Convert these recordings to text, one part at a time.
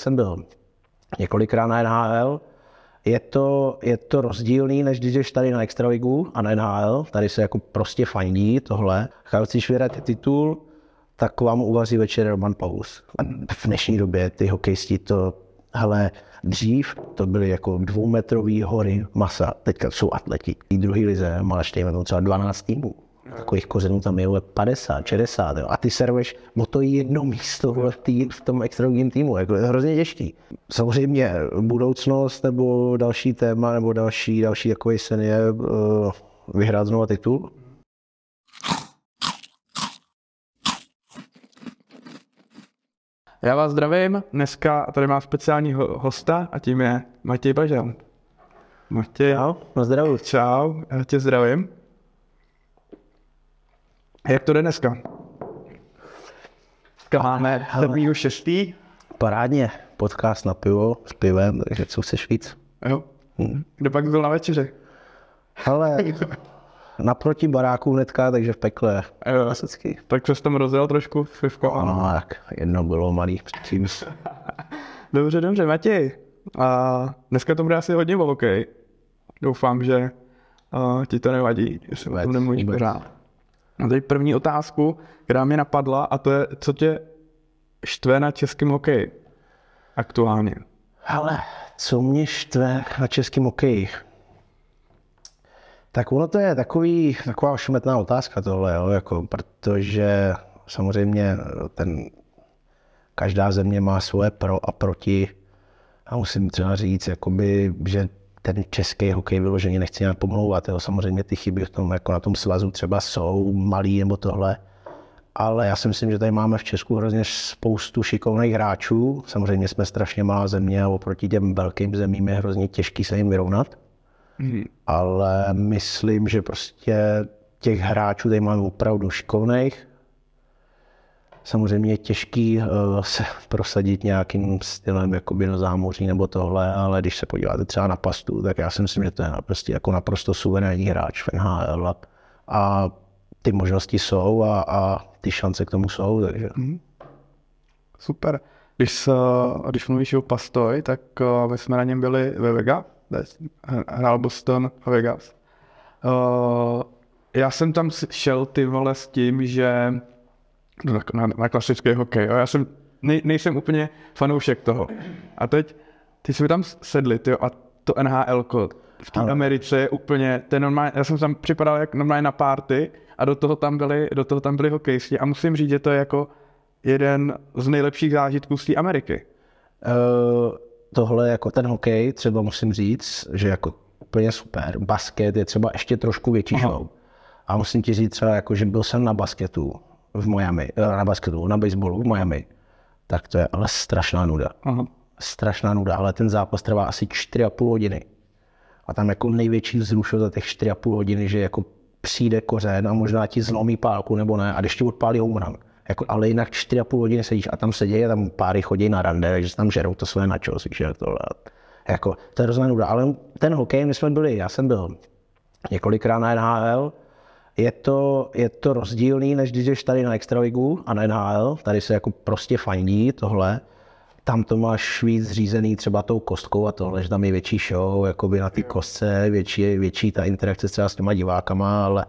Jsem byl několikrát na NHL. Je to, je to rozdílný, než když jsi tady na Extraligu a na NHL. Tady se jako prostě fandí tohle. Chceš vyhrát titul, tak vám uvaří večer Roman Paus. V dnešní době ty hokejisti to, hele, dřív to byly jako dvoumetrový hory masa, teďka jsou atleti. I druhý lize máš třeba 12 týmů. Takových kořenů tam je 50, 60. Jo. A ty serveš o to jedno místo v, tý, v tom extraligovém týmu. Jako je to hrozně těžký. Samozřejmě budoucnost nebo další téma nebo další, další takový sen je uh, vyhrát znovu titul. Já vás zdravím. Dneska tady mám speciálního hosta a tím je Matěj Bažel. Matěj. Čau, no zdravu. Čau, já tě zdravím. Jak to jde dneska? Dneska máme 7. šestý. Parádně, podcast na pivo s pivem, takže co chceš víc? Jo. Hmm. Kde pak byl na večeři? Ale naproti baráku hnedka, takže v pekle. Jo. Klasicky. Tak se tam rozjel trošku s pivkou? Ano, tak jedno bylo malý předtím. Dobře, dobře, Matěj. A dneska to bude asi hodně o hokej. Doufám, že uh, ti to nevadí, jestli o tom nemluvíš pořád. A teď první otázku, která mě napadla, a to je, co tě štve na českém hokeji aktuálně? Ale co mě štve na českém hokeji? Tak ono to je takový, taková ošemetná otázka tohle, jo, jako, protože samozřejmě ten, každá země má svoje pro a proti. A musím třeba říct, jakoby, že ten český hokej vyloženě nechci nějak pomlouvat. Jo. Samozřejmě ty chyby v tom, jako na tom svazu třeba jsou malý nebo tohle. Ale já si myslím, že tady máme v Česku hrozně spoustu šikovných hráčů. Samozřejmě jsme strašně malá země a oproti těm velkým zemím je hrozně těžký se jim vyrovnat. Hmm. Ale myslím, že prostě těch hráčů tady máme opravdu šikovných. Samozřejmě je těžký uh, se prosadit nějakým stylem jakoby na zámoří nebo tohle, ale když se podíváte třeba na pastu, tak já si myslím, že to je prostě jako naprosto suverénní hráč v NHL. A, a ty možnosti jsou a, a ty šance k tomu jsou, takže Super. Když, se, když mluvíš o Pastoj, tak uh, my jsme na něm byli ve Vegas, hrál Boston a Vegas. Uh, já jsem tam šel ty vole s tím, že na, na, na klasický hokej. jo. Já jsem, nej, nejsem úplně fanoušek toho. A teď, ty jsme tam sedli, tyjo, a to NHL v té. Americe je úplně, je normálně, já jsem tam připadal jak normálně na party a do toho tam byli, do toho tam byli hokejisti a musím říct, že to je jako jeden z nejlepších zážitků z té Ameriky. Uh, tohle jako ten hokej, třeba musím říct, že jako úplně super. Basket je třeba ještě trošku větší show. A musím ti říct třeba, jako, že byl jsem na basketu v Miami, eh, na basketu, na baseballu v Miami, tak to je ale strašná nuda. Aha. Strašná nuda, ale ten zápas trvá asi 4,5 hodiny. A tam jako největší vzrušil za těch 4,5 hodiny, že jako přijde kořen a možná ti zlomí pálku nebo ne, a když ti odpálí home run. Jako, ale jinak 4,5 hodiny sedíš a tam se děje, tam páry chodí na rande, takže se tam žerou to svoje načos, víš, jak tohle. Jako, to je hrozná nuda, ale ten hokej, my jsme byli, já jsem byl několikrát na NHL, je to, je to rozdílný, než když jsi tady na Extraligu a na NHL, tady se jako prostě fandí tohle, tam to máš víc řízený třeba tou kostkou a tohle, že tam je větší show, jakoby na té kostce, větší, větší ta interakce třeba s těma divákama, ale,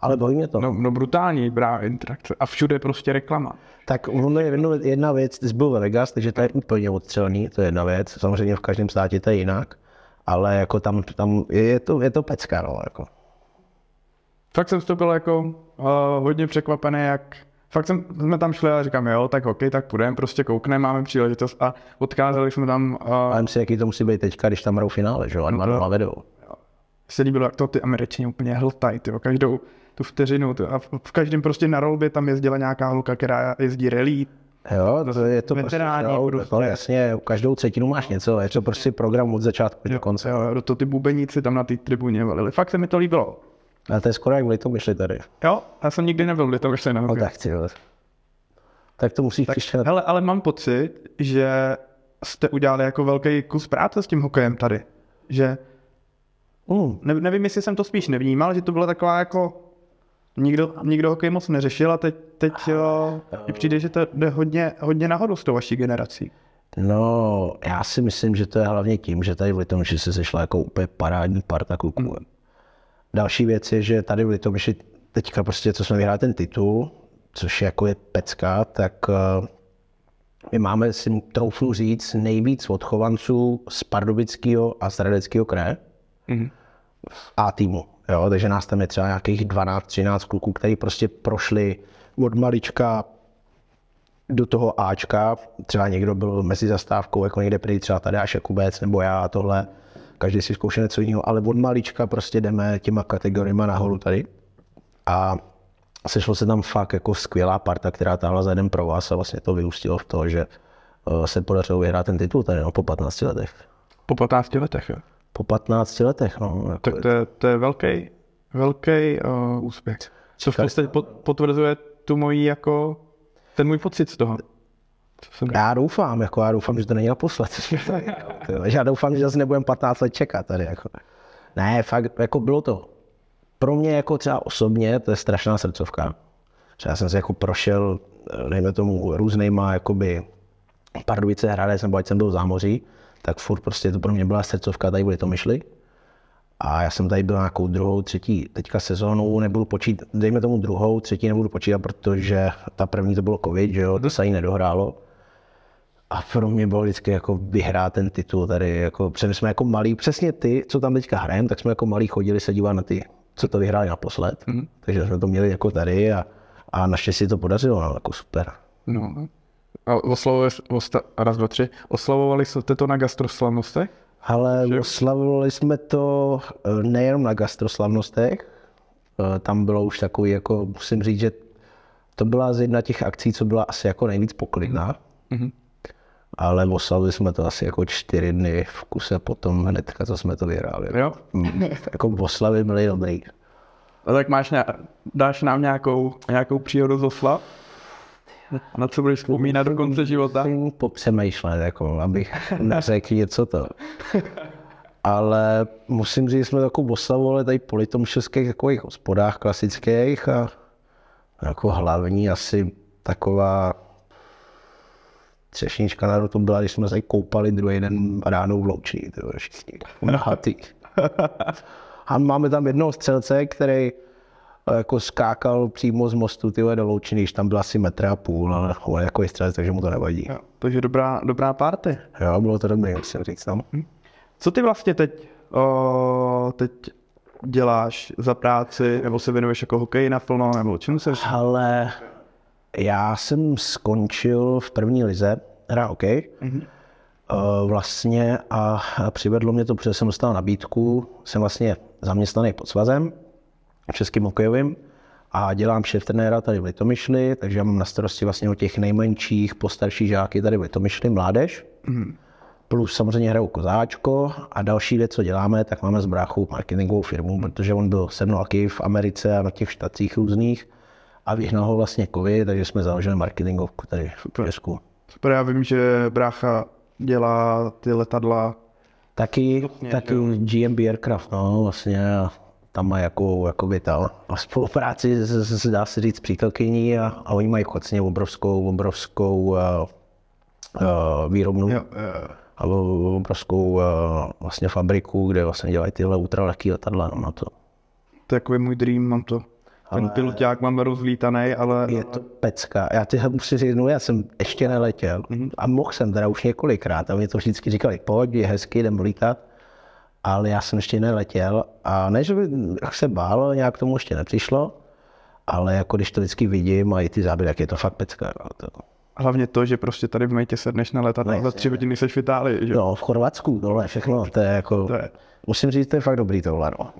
ale baví mě to. No, no brutální brá interakce a všude prostě reklama. Tak ono je jedna věc, ty jsi byl ve Vegas, takže to je úplně odstřelný, to je jedna věc. Samozřejmě v každém státě to je jinak, ale jako tam, tam je, je, to, je to pecka, no, jako. Fakt jsem z toho byl jako uh, hodně překvapený, jak fakt jsem, jsme tam šli a říkám, jo, tak hokej, tak půjdeme, prostě koukneme, máme příležitost a odcházeli jsme tam, uh, A si, jaký to musí být teďka, když tam hrajou finále, že jo, a to- nula vedou. se líbilo, jak to ty američani úplně hltají, tyjo, každou tu vteřinu, tyjo, a v, v každém prostě na rolbě tam jezdila nějaká holka, která jezdí rally, Jo, to je to prostě, jo, prostě. no, jasně, každou třetinu máš něco, je to prostě program od začátku do jo, konce. jo, do toho ty bubeníci tam na té tribuně valili, fakt se mi to líbilo. Ale to je skoro jak v Litomyšli tady. Jo, já jsem nikdy nebyl v na No hokej. tak jo. Tak to musíš příště. Hele, ale mám pocit, že jste udělali jako velký kus práce s tím hokejem tady. Že Mm, ne, nevím, jestli jsem to spíš nevnímal, že to byla taková jako nikdo, nikdo hokej moc neřešil a teď, teď jo, mi přijde, že to jde hodně, hodně nahoru s tou vaší generací. No, já si myslím, že to je hlavně tím, že tady v Litomyši se sešla jako úplně parádní parta kluků. Mm. Další věc je, že tady v Litomyši teďka prostě, co jsme vyhráli ten titul, což je jako je pecka, tak uh, my máme, si troufnu říct, nejvíc odchovanců z Pardubického a z Radeckého kraje mm. v A týmu. Jo, takže nás tam je třeba nějakých 12-13 kluků, kteří prostě prošli od malička do toho Ačka, třeba někdo byl mezi zastávkou, jako někde prý třeba tady až Jakubec nebo já a tohle, každý si zkoušel něco jiného, ale od malička prostě jdeme těma kategoriemi nahoru tady. A sešlo se tam fakt jako skvělá parta, která táhla za jeden pro vás a vlastně to vyústilo v to, že eh, se podařilo vyhrát ten titul tady no, po 15 letech. Po 15 letech, jo? Po 15 letech, no. Jako tak to je, to je velký, velký uh, úspěch. Co v podstatě potvrzuje tu moji jako ten můj pocit z toho. Jsem... Já doufám, jako já doufám, že to není naposled. já doufám, že zase nebudem 15 let čekat tady. Jako. Ne, fakt, jako bylo to. Pro mě jako třeba osobně, to je strašná srdcovka. Třeba jsem se jako prošel, dejme tomu, různýma, jakoby, Pardubice, Hradec, nebo ať jsem byl v zámoří, tak furt prostě to pro mě byla srdcovka, tady byly to myšly. A já jsem tady byl nějakou druhou, třetí, teďka sezónu nebudu počítat, dejme tomu druhou, třetí nebudu počítat, protože ta první to bylo covid, že jo, to se jí nedohrálo. A pro mě bylo vždycky jako vyhrát ten titul tady, jako, protože jsme jako malí, přesně ty, co tam teďka hrajeme, tak jsme jako malí chodili se dívat na ty, co to vyhráli naposled. Mm-hmm. Takže jsme to měli jako tady a, a naštěstí to podařilo, no, jako super. No. A oslavovali, raz, dva, tři, oslavovali jste to na gastroslavnostech? Ale že? oslavovali jsme to eh, nejenom na gastroslavnostech, eh, tam bylo už takový, jako musím říct, že to byla z jedna těch akcí, co byla asi jako nejvíc poklidná. Mm-hmm. Ale oslavili jsme to asi jako čtyři dny v kuse potom hnedka, co jsme to vyhráli. Jo? Mm, jako oslavy byly dobrý. No tak máš, dáš nám nějakou, nějakou příhodu z oslav? Na co budeš vzpomínat do konce života? Popřemýšlet, jako, abych neřekl něco to. Ale musím říct, že jsme takovou oslavovali tady po litomšovských takových hospodách klasických a jako hlavní asi taková třešnička na to byla, když jsme se koupali druhý den ráno v Loučí, to všichni. A máme tam jednoho střelce, který jako skákal přímo z mostu tyhle do Loučiny, když tam byl asi metr a půl, ale on jako střelec, takže mu to nevadí. Jo, takže dobrá, dobrá party. Jo, bylo to dobré, musím říct. No. Hm. Co ty vlastně teď, o, teď děláš za práci, nebo se věnuješ jako hokej naplno, nebo čemu se? Ale já jsem skončil v první lize, hra hokej, mm-hmm. vlastně a přivedlo mě to, protože jsem dostal nabídku, jsem vlastně zaměstnaný pod svazem, českým hokejovým a dělám šéf trenéra tady v Litomyšli, takže já mám na starosti vlastně o těch nejmenších, postarší žáky tady v Litomyšli, mládež. Mm. Plus samozřejmě hraju kozáčko a další věc, co děláme, tak máme s bráchou marketingovou firmu, protože on byl se mnou v Americe a na těch štacích různých a vyhnal ho vlastně covid, takže jsme založili marketingovku tady v Česku. Super, já vím, že brácha dělá ty letadla. Taky, vlastně, taky GMB Aircraft, no vlastně tam má jako, jako ta a spolupráci se, se, dá se říct přítelkyní a, a oni mají vlastně obrovskou, obrovskou uh, uh, výrobnu. Jo, jo. A obrovskou uh, vlastně fabriku, kde vlastně dělají tyhle ultralehký letadla no, na to. To je jako můj dream, mám to. Ten piloták mám rozlítaný, ale... Je to pecka. Já ty musím říct, no já jsem ještě neletěl mm-hmm. a mohl jsem teda už několikrát a mě to vždycky říkali, pojď, je hezký, jdem lítat ale já jsem ještě neletěl a ne, že bych se bál, nějak tomu ještě nepřišlo, ale jako když to vždycky vidím a i ty záběry, jak je to fakt pecka. To... Hlavně to, že prostě tady v Mejtě sedneš na letat a za tři hodiny seš v Itálii, že? No, v Chorvatsku, tohle všechno, to je jako, to je. musím říct, to je fakt dobrý tohle, no.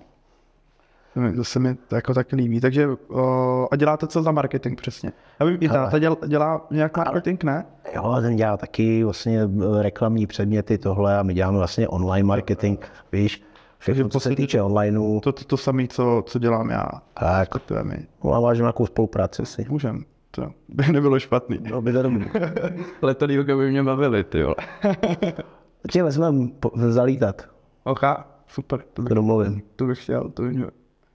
To se mi to jako tak líbí. Takže o, a děláte co za marketing přesně? Já vím, i táta dělá, dělá nějak marketing, ne? Jo, ten dělá taky vlastně reklamní předměty tohle a my děláme vlastně online marketing, víš, všechno, co se týče onlineu. To, to, to samé, co, co dělám já. Tak. To je my. No, vážím nějakou spolupráci si. Můžem. To by nebylo špatný. No, by to dobrý. Letadýlka by mě bavili, ty jo. Tě vezmeme zalítat. Ocha, super. To bych, domluvím. To bych chtěl, to bych měl.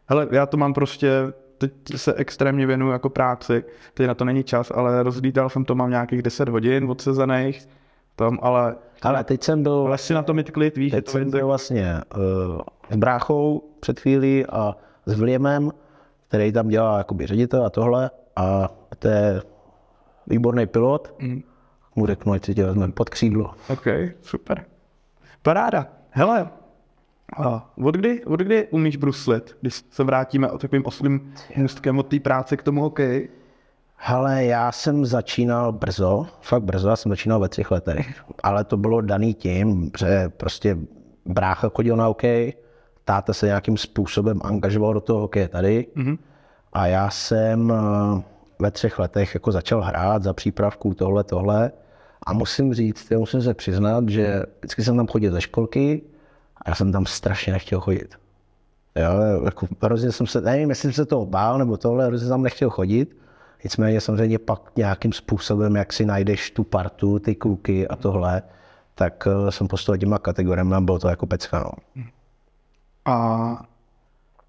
Hele, já to mám prostě, teď se extrémně věnuju jako práci, teď na to není čas, ale rozlítal jsem to, mám nějakých 10 hodin odsezených Tam ale, Ale teď jsem byl, ale si na to mít klid, víš, teď to jsem byl vlastně uh, s bráchou před chvílí a s Williamem, který tam dělá jakoby ředitel a tohle. A to je výborný pilot. Mm. Mu řeknu, ať si tě vezmeme pod křídlo. OK, super. Paráda. Hele, a od kdy, od kdy umíš bruslit, když se vrátíme o takovým oslým můstkem od té práce k tomu hokeji? Hele, já jsem začínal brzo, fakt brzo, já jsem začínal ve třech letech, ale to bylo daný tím, že prostě brácha chodil na hokej, táta se nějakým způsobem angažoval do toho hokeje tady Mhm. a já jsem eh, ve třech letech jako začal hrát za přípravku tohle, tohle a musím říct, já musím se přiznat, že vždycky jsem tam chodil ze školky a já jsem tam strašně nechtěl chodit. Jo, jako hrozně jsem se, nevím, jestli jsem se toho bál nebo tohle, hrozně jsem tam nechtěl chodit. Nicméně samozřejmě pak nějakým způsobem, jak si najdeš tu partu, ty kluky a tohle, tak eh, jsem postoval těma kategoriemi a bylo to jako pecka. No. A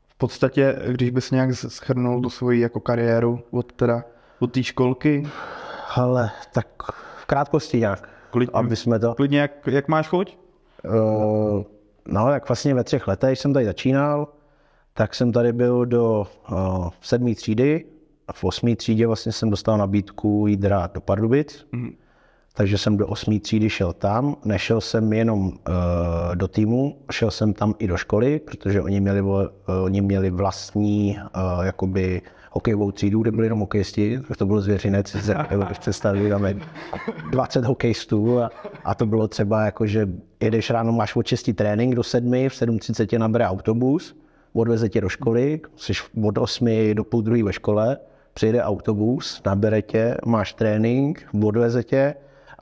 v podstatě, když bys nějak schrnul tu svoji jako kariéru od teda, od té školky, Ale tak v krátkosti nějak, Klidně. aby jsme to... klidně jak, jak máš chuť? Uh, no, jak vlastně ve třech letech jsem tady začínal, tak jsem tady byl do uh, sedmé třídy a v osmé třídě vlastně jsem dostal nabídku jít hrát do Pardubic, Mhm. takže jsem do osmé třídy šel tam. Nešel jsem jenom uh, do týmu, šel jsem tam i do školy, protože oni měli, uh, oni měli vlastní uh, jakoby hokejovou třídu, kde byli jenom hokejisti, tak to byl zvěřinec, si představili, tam je 20 hokejistů a, a, to bylo třeba jako, že jedeš ráno, máš od 6 trénink do 7, v 7.30 tě nabere autobus, odveze tě do školy, jsi od 8 do půl druhé ve škole, přijede autobus, nabere tě, máš trénink, odveze tě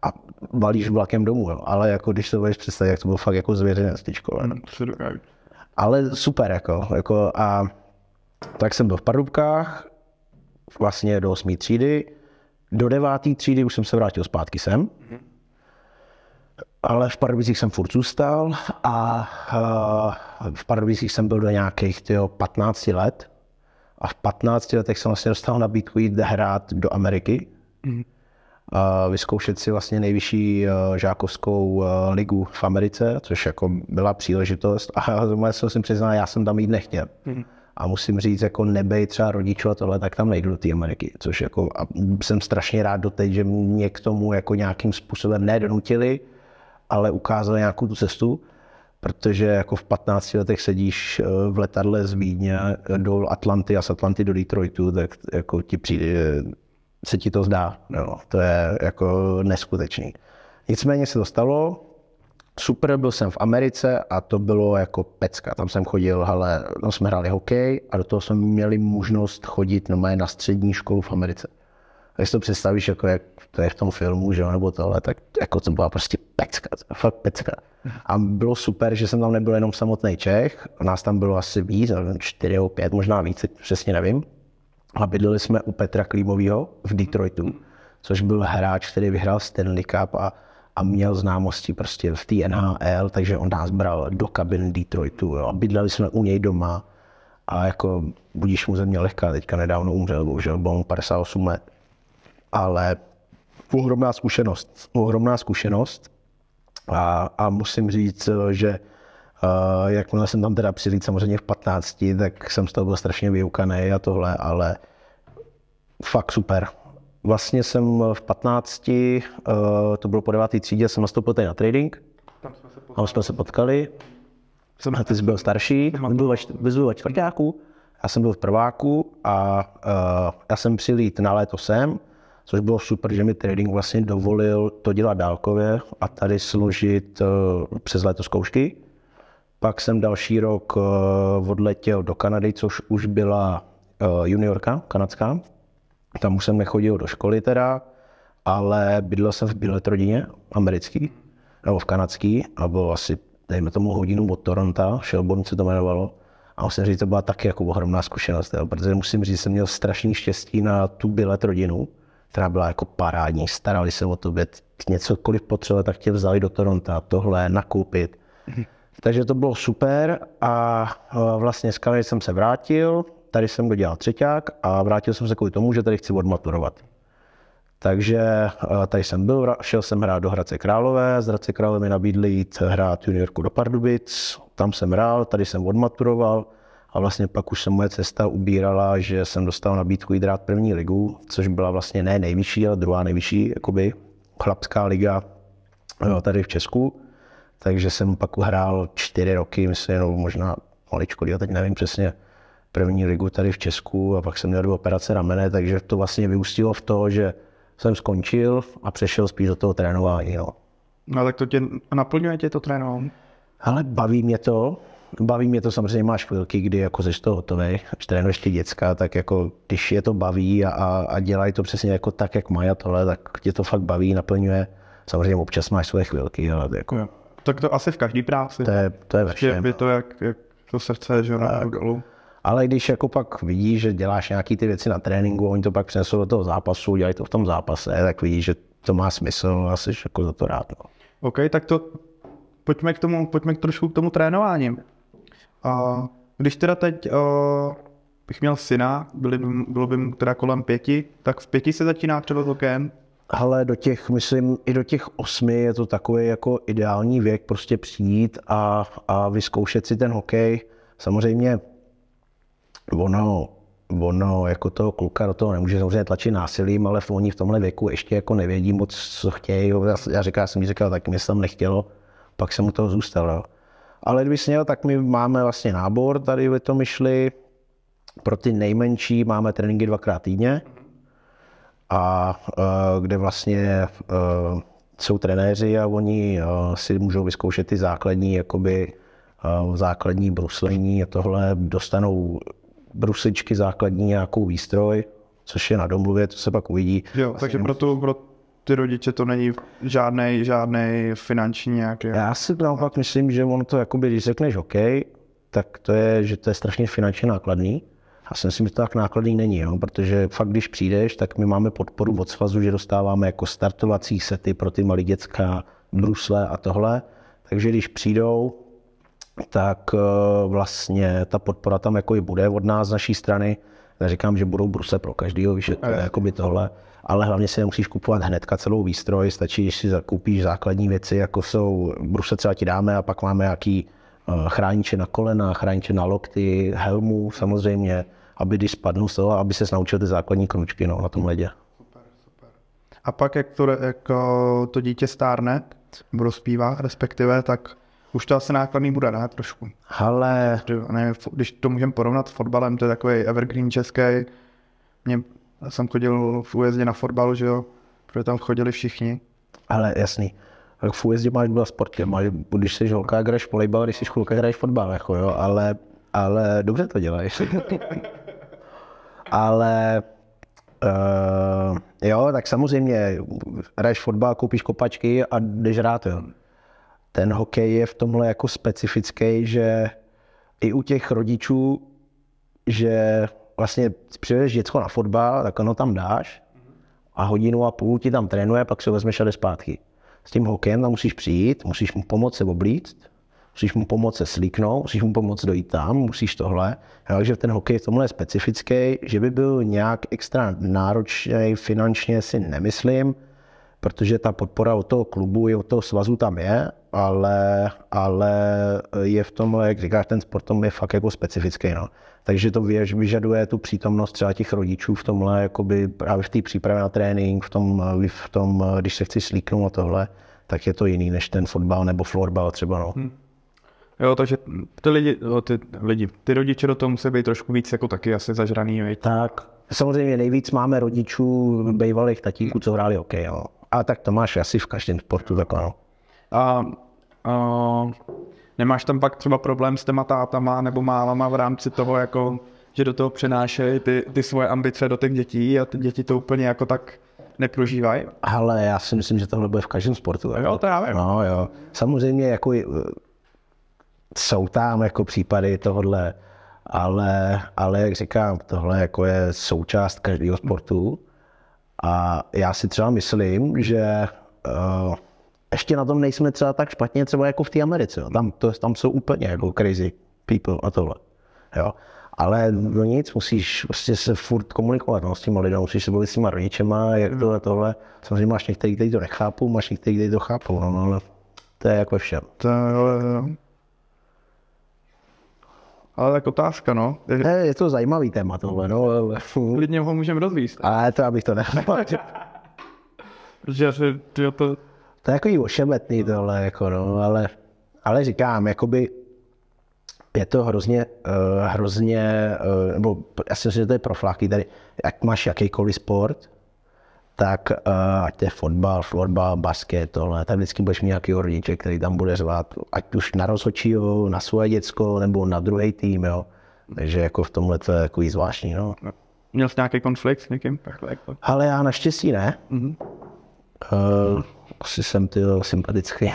a balíš vlakem domů, jo. ale jako když to budeš představit, jak to bylo fakt jako zvěřinec té škole. No. Dokážu. Ale super, jako, jako a tak jsem byl v Pardubkách, vlastně do 8. třídy. Do 9. třídy už jsem se vrátil zpátky sem. Ale v Pardubicích jsem furt zůstal a uh, v Pardubicích jsem byl do nějakých tyjo, 15 let. A v 15 letech jsem vlastně dostal nabídku jít hrát do Ameriky. A vyzkoušet si vlastně nejvyšší uh, žákovskou ligu v Americe, což jako byla příležitost. A já se musím přiznat, já jsem tam jít nechtěl. A musím říct, jako nebej třeba rodičů a tohle, tak tam nejdu do té Ameriky. Což jako, a jsem strašně rád doteď, že mě k tomu jako nějakým způsobem nedonutili, ale ukázali nějakou tu cestu, protože jako v 15 letech sedíš eh, v letadle z Vídně do Atlanty a z Atlanty do Detroitu, tak jako ti přijde, se ti to zdá. No, to je jako neskutečný. Nicméně se to stalo, super, byl jsem v Americe a to bylo jako pecka. Tam jsem chodil, ale no, jsme hráli hokej a do toho jsme měli možnost chodit no, na střední školu v Americe. Když to představíš, jako jak to je v tom filmu, že nebo tohle, tak jako to byla prostě pecka, fakt pecka. A bylo super, že jsem tam nebyl jenom samotný Čech, nás tam bylo asi víc, čtyři pět, možná víc, přesně nevím. A bydleli jsme u Petra Klímovýho v Detroitu, což byl hráč, který vyhrál Stanley Cup a, a měl známosti prostě v té NHL, takže on nás bral do kabiny Detroitu jo, a bydleli jsme u něj doma. A jako budíš mu země lehká, teďka nedávno umřel, bohužel, byl mu 58 let. Ale ohromná zkušenost, ohromná zkušenost. A, a musím říct, že uh, jakmile jsem tam teda přijít samozřejmě v 15, tak jsem z toho byl strašně vyukaný a tohle, ale fakt super. Vlastně jsem v 15, uh, to bylo po 9. třídě, jsem nastoupil tady na trading, Tam jsme se tam jsme se potkali, Jsem, a ty jsi byl starší, byl ve, byl ve čtvrtáku, já jsem byl v prváku a uh, já jsem přilít na léto sem, což bylo super, že mi trading vlastně dovolil to dělat dálkově a tady složit uh, přes léto zkoušky. Pak jsem další rok uh, odletěl do Kanady, což už byla uh, juniorka kanadská. Tam už jsem nechodil do školy teda, ale bydlel jsem v Bíletrodině, americký, nebo v kanadský, a bylo asi, dejme tomu, hodinu od Toronto, Shelbourne se to jmenovalo. A musím říct, to byla taky jako ohromná zkušenost, jo, protože musím říct, jsem měl strašný štěstí na tu Bilet rodinu, která byla jako parádní, starali se o tobě, něcokoliv potřeba, tak tě vzali do Toronto, tohle, nakoupit. Takže to bylo super a vlastně z Kanady jsem se vrátil, tady jsem dodělal třeťák a vrátil jsem se kvůli tomu, že tady chci odmaturovat. Takže tady jsem byl, šel jsem hrát do Hradce Králové, z Hradce Králové mi nabídli jít hrát juniorku do Pardubic, tam jsem hrál, tady jsem odmaturoval a vlastně pak už se moje cesta ubírala, že jsem dostal nabídku jít hrát první ligu, což byla vlastně ne nejvyšší, ale druhá nejvyšší, jakoby chlapská liga jo, tady v Česku. Takže jsem pak hrál čtyři roky, myslím, no, možná maličko, já teď nevím přesně, první ligu tady v Česku a pak jsem měl do operace ramene, takže to vlastně vyústilo v to, že jsem skončil a přešel spíš do toho trénování. No. No tak to tě naplňuje tě to trénování? Ale baví mě to, baví mě to, samozřejmě máš chvilky, kdy jako jsi to hotový, až trénuješ ty děcka, tak jako když je to baví a, a, a dělají to přesně jako tak, jak mají a tohle, tak tě to fakt baví, naplňuje. Samozřejmě občas máš svoje chvilky, ale jako... Jo. Tak to asi v každý práci. To je, to je ve všem. Je to jak, jak to srdce, že na dolů. Ale když jako pak vidíš, že děláš nějaké ty věci na tréninku, oni to pak přinesou do toho zápasu, dělají to v tom zápase, tak vidíš, že to má smysl a jsi jako za to rád. No. OK, tak to pojďme k tomu, pojďme k trošku k tomu trénování. A když teda teď uh, bych měl syna, byli, bylo by mu teda kolem pěti, tak v pěti se začíná třeba hokejem? Ale do těch, myslím, i do těch osmi je to takový jako ideální věk prostě přijít a, a vyzkoušet si ten hokej. Samozřejmě ono, ono jako toho kluka do toho nemůže samozřejmě tlačit násilím, ale oni v tomhle věku ještě jako nevědí moc, co chtějí. Já, já říkal, já jsem mi říkal, tak mě se tam nechtělo, pak jsem mu toho zůstal. Ale kdyby měl, tak my máme vlastně nábor tady v myšli. Pro ty nejmenší máme tréninky dvakrát týdně, a uh, kde vlastně uh, jsou trenéři a oni uh, si můžou vyzkoušet ty základní, jakoby základní bruslení a tohle, dostanou brusličky základní nějakou výstroj, což je na domluvě, to se pak uvidí. Jo, vlastně takže pro, tu, pro ty rodiče to není žádný, žádný finanční nějaký. Já si naopak myslím, že on to, jakoby, když řekneš OK, tak to je, že to je strašně finančně nákladný. Já si myslím, že to tak nákladný není, jo? protože fakt, když přijdeš, tak my máme podporu od svazu, že dostáváme jako startovací sety pro ty malé dětská, brusle a tohle. Takže když přijdou, tak eh, vlastně ta podpora tam jako i bude od nás z naší strany. Neříkám, že budou bruse pro každého, víš, to je jako by tohle, ale hlavně si nemusíš kupovat hnedka celou výstroj, stačí, když si zakoupíš základní věci, jako jsou bruse třeba ti dáme a pak máme jaký eh, chrániče na kolena, chrániče na lokty, helmu samozřejmě, aby když spadnu z toho, aby se naučil ty základní kručky no, na tom ledě. Super, super. A pak, jak to, jak eh, to dítě stárne, rozpívá, respektive, tak už to asi nákladný bude, ne? Trošku. Ale... Ne, když to můžeme porovnat s fotbalem, to je takový evergreen český. Mě, já jsem chodil v újezdě na fotbal, že jo, protože tam chodili všichni. Ale jasný. V újezdě máš dva sporty. Máš, když jsi holka, hraješ volejbal, když jsi chvilka, hraješ fotbal, jako jo, ale, ale dobře to děláš. ale uh, jo, tak samozřejmě hraješ fotbal, koupíš kopačky a jdeš hrát, jo ten hokej je v tomhle jako specifický, že i u těch rodičů, že vlastně přivedeš děcko na fotbal, tak ono tam dáš a hodinu a půl ti tam trénuje, pak ho vezmeš a jde zpátky. S tím hokejem tam musíš přijít, musíš mu pomoct se oblíct, musíš mu pomoct se slíknout, musíš mu pomoct dojít tam, musíš tohle. Takže ten hokej v tomhle je specifický, že by byl nějak extra náročný finančně si nemyslím, protože ta podpora od toho klubu i od toho svazu tam je, ale, ale je v tomhle, jak říkáš, ten sport je fakt jako specifický. No. Takže to vyžaduje tu přítomnost třeba těch rodičů v tomhle, jakoby právě v té přípravě na trénink, v tom, v tom, když se chci slíknout a tohle, tak je to jiný než ten fotbal nebo florbal třeba. No. Hmm. Jo, takže ty lidi, ty lidi, ty rodiče do toho musí být trošku víc jako taky asi zažraný, veď? Tak, samozřejmě nejvíc máme rodičů bývalých tatíků, co hráli hokej, jo. A tak to máš asi v každém sportu tak ano. A, a nemáš tam pak třeba problém s těma tátama nebo mámama v rámci toho, jako, že do toho přenášejí ty, ty svoje ambice do těch dětí a ty děti to úplně jako tak neprožívají? Ale já si myslím, že tohle bude v každém sportu. Jako. Jo, to já vím. No, jo. Samozřejmě jako jsou tam jako případy tohohle, ale, ale jak říkám, tohle jako je součást každého sportu. A já si třeba myslím, že uh, ještě na tom nejsme třeba tak špatně třeba jako v té Americe. Jo. Tam, to, tam jsou úplně jako crazy people a tohle. Jo. Ale no nic, musíš prostě se furt komunikovat no, s těma lidmi, musíš se bavit s těma rodičema, jak tohle, tohle. Samozřejmě máš některý, kteří to nechápou, máš některý, kteří to chápou, no, no, ale to je jako všem. To, ale, ale tak otázka, no. Je, je to zajímavý téma tohle, no. Klidně ho můžeme rozvíst. Ale to abych to nechal. Protože to, to... To je jako i ošemetný tohle, jako no, ale, ale říkám, jakoby je to hrozně, uh, hrozně, uh, nebo já si myslím, že to je pro fláky tady, jak máš jakýkoliv sport, tak uh, ať to je fotbal, fotbal, basket, tohle, tak vždycky budeš mít nějaký rodiče, který tam bude zvát, ať už na rozhodčího, na svoje děcko, nebo na druhý tým, jo. Takže jako v tomhle to je takový zvláštní, no. Měl jsi nějaký konflikt s někým? Ale já naštěstí ne. Mm-hmm. Uh, asi jsem ty sympatický.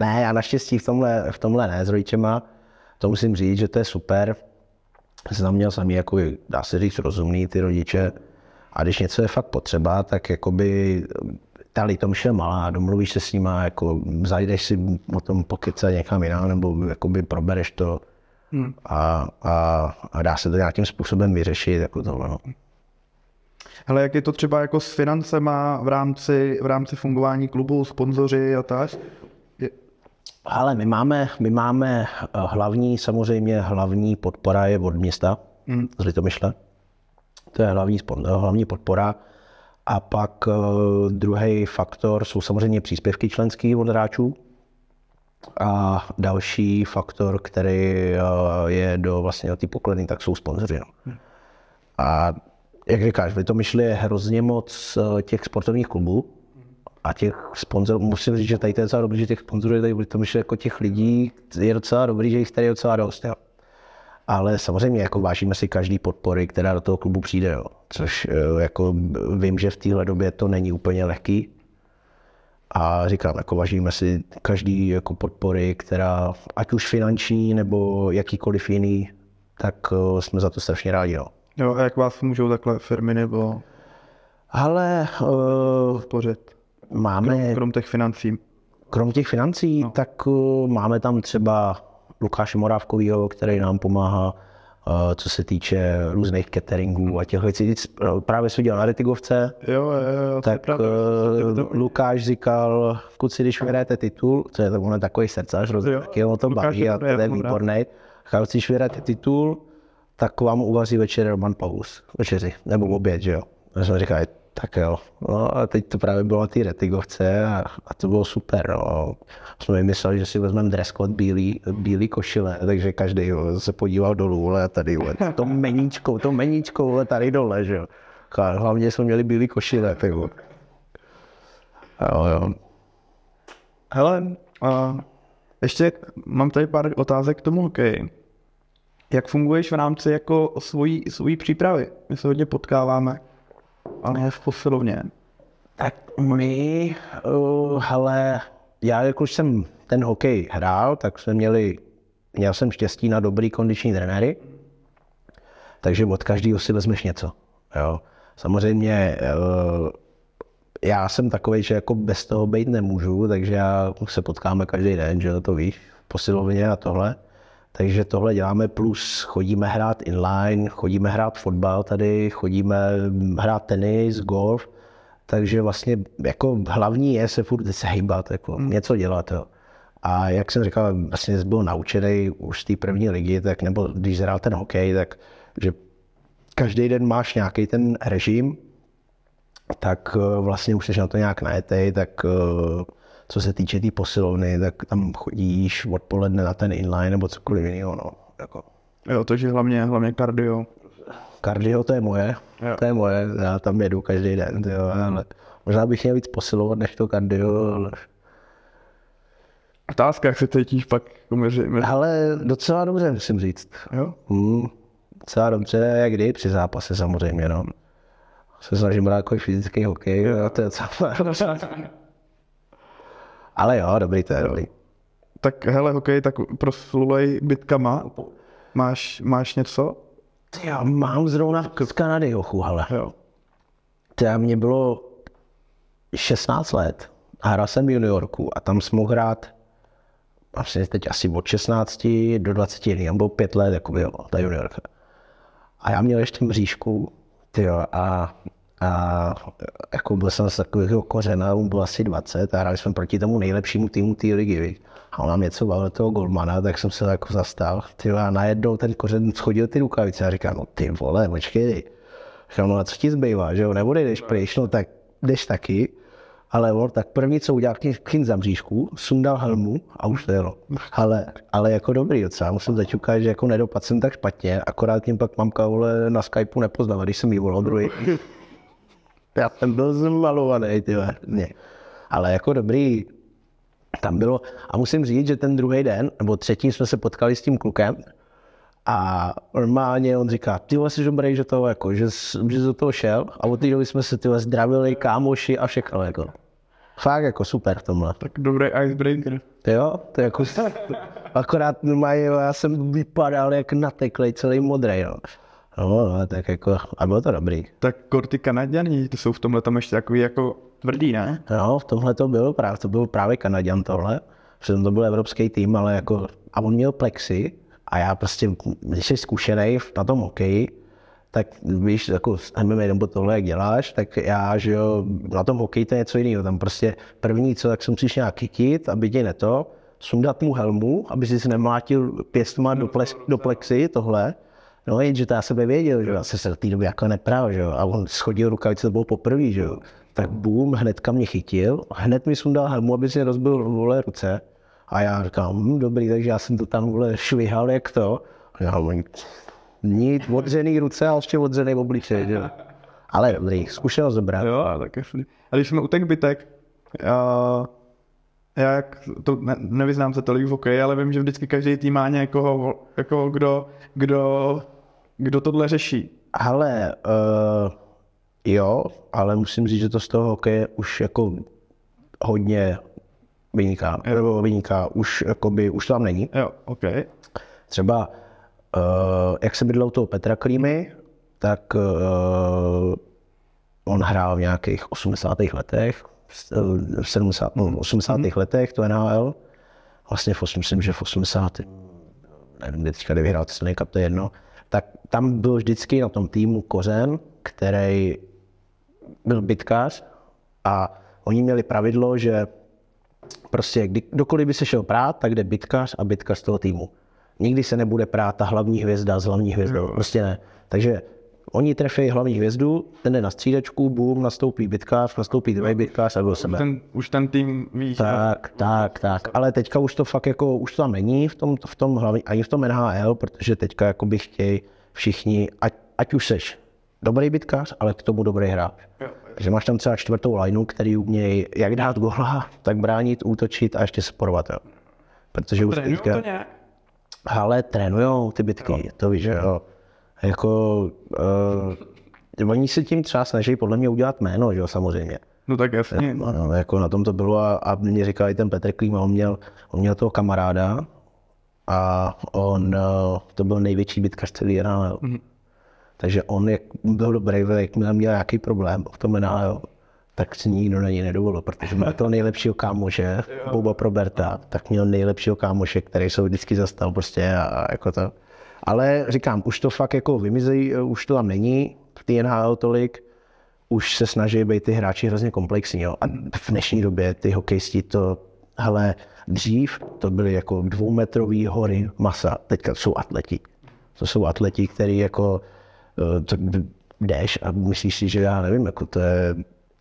ne, já naštěstí v tomhle, v tomhle ne s rodičema. To musím říct, že to je super. Jsem měl sami, jako, dá se říct, rozumný ty rodiče. A když něco je fakt potřeba, tak jakoby ta litomše je malá, domluvíš se s nima, jako zajdeš si o tom pokyce někam jinam, nebo jakoby probereš to hmm. a, a, a, dá se to nějakým způsobem vyřešit. Jako tohle, no. Hele, jak je to třeba jako s financema v rámci, v rámci fungování klubu, sponzoři a tak? Ale my máme, my máme eh, hlavní, samozřejmě hlavní podpora je od města hmm. z Litomyšle. To je hlavní, hlavní podpora. A pak uh, druhý faktor jsou samozřejmě příspěvky členských od hráčů. A další faktor, který uh, je do vlastně do té poklady, tak jsou sponzoři. No. Hmm. A jak říkáš, v myšli je hrozně moc uh, těch sportovních klubů a těch sponzorů, musím říct, že tady to je docela dobrý, že těch sponzorů je tady v myšli jako těch lidí je docela dobrý, že jich tady je docela dost. Jo ale samozřejmě jako vážíme si každý podpory, která do toho klubu přijde, jo. což eh, jako vím, že v téhle době to není úplně lehký. A říkám, jako vážíme si každý jako podpory, která ať už finanční nebo jakýkoliv jiný, tak eh, jsme za to strašně rádi. Jo. Jo, a jak vás můžou takhle firmy nebo ale uh, podpořit? Máme... Krom, krom těch financí. Krom těch financí, no. tak uh, máme tam třeba Lukáše Morávkovýho, který nám pomáhá, eh, co se týče různých cateringů a těch věcí. Právě jsem dělal na Retigovce, jo, jo, jo, tak. Uh, Lukáš říkal, kluci, když vyhrajete titul, co je to, on je takový srdcař, taky o tom baví a to je výborný. Kluci, když vyhrajete titul, tak vám uvaří večer Roman Paulus, večeři, nebo oběd, že jo. Já jsem říkal, tak jo. No a teď to právě bylo na té retigovce a, a, to bylo super. No. Jsme vymysleli, že si vezmeme dress code bílý, bílý košile, takže každý jo, se podíval dolů, ale tady, jo, to meníčko, to meníčko, ale tady dole, že jo. Hlavně jsme měli bílý košile, tak jo. Jo, jo. Hele, a ještě mám tady pár otázek k tomu hokeji. Jak funguješ v rámci jako svojí, svojí přípravy? My se hodně potkáváme ale v posilovně. Tak my, uh, hele, já jako už jsem ten hokej hrál, tak jsme měli, měl jsem štěstí na dobrý kondiční trenéry, takže od každého si vezmeš něco. Jo. Samozřejmě uh, já jsem takový, že jako bez toho být nemůžu, takže já se potkáme každý den, že to víš, posilovně a tohle. Takže tohle děláme plus chodíme hrát inline, chodíme hrát fotbal tady, chodíme hrát tenis, golf, takže vlastně jako hlavní je se furt se hýbat, jako hmm. něco dělat. Jo. A jak jsem říkal, vlastně byl naučený už z té první ligy, tak nebo když hrál ten hokej, tak že každý den máš nějaký ten režim, tak eh, vlastně už jsi na to nějak najetej, tak eh, co se týče té tý posilovny, tak tam chodíš odpoledne na ten inline nebo cokoliv jiného. No. Jako. Jo, takže hlavně, hlavně kardio. Kardio to je moje, jo. to je moje, já tam jedu každý den, jo, ale možná bych měl víc posilovat než to kardio, ale... Otázka, jak se cítíš pak mezi, mezi... Ale docela dobře, musím říct. Jo? Hmm, docela dobře, jak kdy, při zápase samozřejmě, no. Se snažím hrát jako fyzický hokej, a to je docela... Ale jo, dobrý, to je dobrý. Tak hele, hokej, tak proslulej bitkama. Máš, máš něco? Já mám zrovna z Kanady hochu, ale. Jo. To mě bylo 16 let. Hrál jsem v juniorku a tam jsem mohl hrát vlastně teď asi od 16 do 21, nebo pět let, jako jo, ta juniorka. A já měl ještě mřížku, tyjo, a, a jako byl jsem z takového kořena, on byl asi 20 a hráli jsme proti tomu nejlepšímu týmu té ligy? A on nám něco bavil toho golmana, tak jsem se jako zastal, tyjo, a najednou ten kořen schodil ty rukavice a říkal, no ty vole, počkej, říkal, no a co ti zbývá, že jo, neodjdeš pryč, no tak jdeš taky, ale on tak první, co udělal kyn za mřížku, sundal helmu a už to jelo. Ale, ale jako dobrý docela, musím zaťukat, že jako nedopad jsem tak špatně, akorát tím pak mamka vole na Skypeu nepoznala, když jsem jí volal druhý. Já jsem byl zmalovaný, ty ne. Ale jako dobrý, tam bylo, a musím říct, že ten druhý den, nebo třetí jsme se potkali s tím klukem, a normálně on říká, ty jsi dobrý, že to jako, že, že do toho šel a od té doby jsme se ty zdravili, kámoši a všechno jako. Fakt jako super tomhle. Tak dobrý icebreaker. Jo, to je jako, akorát normálně, já jsem vypadal jak nateklej, celý modrý, no. No, no, tak jako, a bylo to dobrý. Tak korty Kanaděni, to jsou v tomhle tam ještě takový jako tvrdý, ne? No, v tomhle to bylo právě, to byl právě Kanaděn tohle. Přitom to byl evropský tým, ale jako, a on měl plexi, a já prostě, když jsi zkušený na tom hokeji, tak víš, jako s MMA nebo tohle, jak děláš, tak já, že jo, na tom hokeji to je něco jiného. Tam prostě první co, tak jsem musíš nějak chytit, aby tě neto, sundat mu helmu, aby si nemlátil pěstma do, ples, do plexy, tohle. No jenže to já sebe věděl, že já se v té době jako neprál, že jo, a on schodil rukavice, to bylo poprvé, že jo. Tak bum, hnedka mě chytil, hned mi sundal helmu, aby si rozbil vole ruce. A já říkám, hm, dobrý, takže já jsem to tam vole švihal, jak to. A já nic, odřený ruce a ještě odřený obličej, že? Ale dobrý, zkušenost dobrá. Jo, tak jasný. A když jsme u těch bytek, já, já jak, to ne, nevyznám se tolik v hokeji, ale vím, že vždycky každý tým má někoho, jako kdo, kdo, kdo tohle řeší. Ale uh, jo, ale musím říct, že to z toho hokeje už jako hodně vyniká, nebo vyniká, už, jakoby, už to tam není. Jo, OK. Třeba, uh, jak se bydlel toho Petra Klímy, tak uh, on hrál v nějakých 80. letech, v 70, no, 80. Mm-hmm. letech to NHL, vlastně v, myslím, že v 80. nevím, teďka, kdy vyhrál Stanley Cup, to je jedno, tak tam byl vždycky na tom týmu kořen, který byl bitkář a oni měli pravidlo, že Prostě kdy, kdokoliv by se šel prát, tak jde bitkař a bitkař z toho týmu. Nikdy se nebude prát ta hlavní hvězda z hlavní hvězdou. Prostě ne. Takže oni trefí hlavní hvězdu, ten jde na střídečku, boom, nastoupí bitkář, nastoupí druhý bitkář a byl sebe. Ten, už ten tým ví. Tak, tak, tak. Ale teďka už to fakt jako, už to tam není v tom, v tom hlavní, ani v tom NHL, protože teďka jako by chtějí všichni, ať, ať už seš dobrý bitkář, ale k tomu dobrý hráč. Takže máš tam třeba čtvrtou lineu, který umějí jak dát gola, tak bránit, útočit a ještě se porvat. Jo. Protože už teďka... Ale trénujou ty bitky, to víš, že jo. Jako, uh, oni se tím třeba snaží podle mě udělat jméno, že jo, samozřejmě. No tak jasně. No, no, jako na tom to bylo a, a mě říkal i ten Petr Klím, on měl, on měl toho kamaráda a on, uh, to byl největší bitkař celý NHL. Mm-hmm. Takže on, jak byl dobrý, jakmile měl nějaký problém v tom NHL, tak si nikdo na něj nedovolil, protože měl toho nejlepšího kámoše, Boba Proberta, tak měl nejlepšího kámoše, který se vždycky zastal prostě a, a jako to. Ale říkám, už to fakt jako vymizí, už to tam není v té NHL tolik, už se snaží být ty hráči hrozně komplexní. Jo. A v dnešní době ty hokejisti to, hele, dřív to byly jako dvoumetrový hory masa, teďka jsou atleti. To jsou atleti, kteří jako Eh, tak jdeš a myslíš si, že já nevím, jako to je,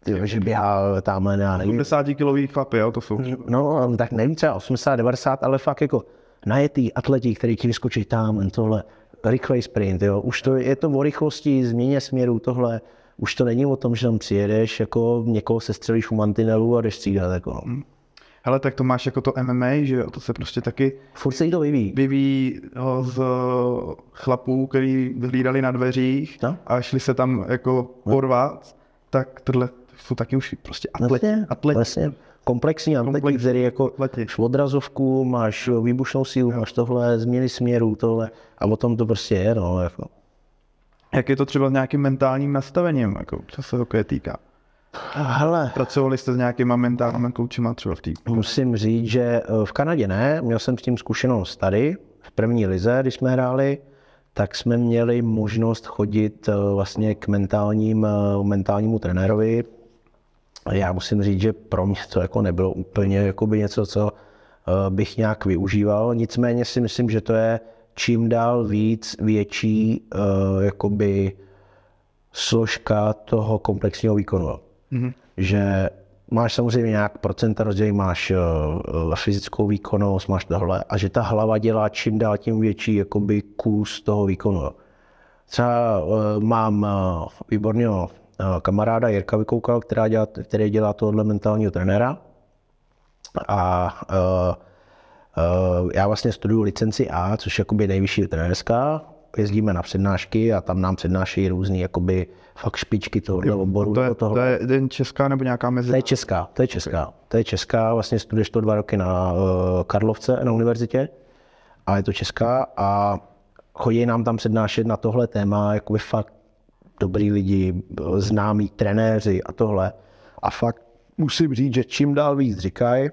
tyjo, že běhá tamhle, já nevím. 80 kilový chlapy, jo, to jsou. No, tak nevím, třeba 80, 90, ale fakt jako najetý atleti, který ti vyskočí tam, tohle, rychlej sprint, jo. Už to je to o rychlosti, změně směru, tohle. Už to není o tom, že tam přijedeš, jako někoho se střelíš u mantinelu a jdeš střídat, jako. Hmm. Hele, tak to máš jako to MMA, že jo, to se prostě taky... Furt se jí to vyvíjí. Vyvíjí z chlapů, který hlídali na dveřích no? a šli se tam jako no. porvat, tak tohle jsou taky už prostě atleti. Vlastně, atleti. Vlastně komplexní atleti, který jako máš odrazovku, máš výbušnou sílu, jo. máš tohle, změny směru, tohle a o tom to prostě je, no, jako. Jak je to třeba s nějakým mentálním nastavením, jako, co se hokej týká? Hele, Pracovali jste s nějakýma mentálníma koučima třeba v té? musím říct, že eh, v Kanadě ne, měl jsem s tím zkušenost tady, v první lize, když jsme hráli, tak jsme měli možnost chodit eh, vlastně k mentálním, eh, mentálnímu trenérovi. Já musím říct, že pro mě to jako nebylo úplně jakoby něco, co eh, bych nějak využíval. Nicméně si myslím, že to je čím dál víc větší eh, jakoby složka toho komplexního výkonu. Mhm. Že máš samozřejmě nějak procenta rozdělení, máš uh, fyzickou výkonnost, máš tohle a že ta hlava dělá čím dál tím větší jakoby kus toho výkonu. Třeba mám výborného kamaráda Jirka Vykoukal, která dělá, který dělá tohle mentálního trenéra a uh, uh, já vlastně studuju licenci A, což je jakoby nejvyšší trenérská. Jezdíme na přednášky a tam nám přednášejí různý jakoby fakt špičky tohohle oboru. To je, nebo to je jen česká nebo nějaká mezi? To je česká, to je česká. To je česká, vlastně studuješ to dva roky na uh, Karlovce, na univerzitě, a je to česká a chodí nám tam přednášet na tohle téma, jakoby fakt dobrý lidi, známí trenéři a tohle. A fakt musím říct, že čím dál víc říkají,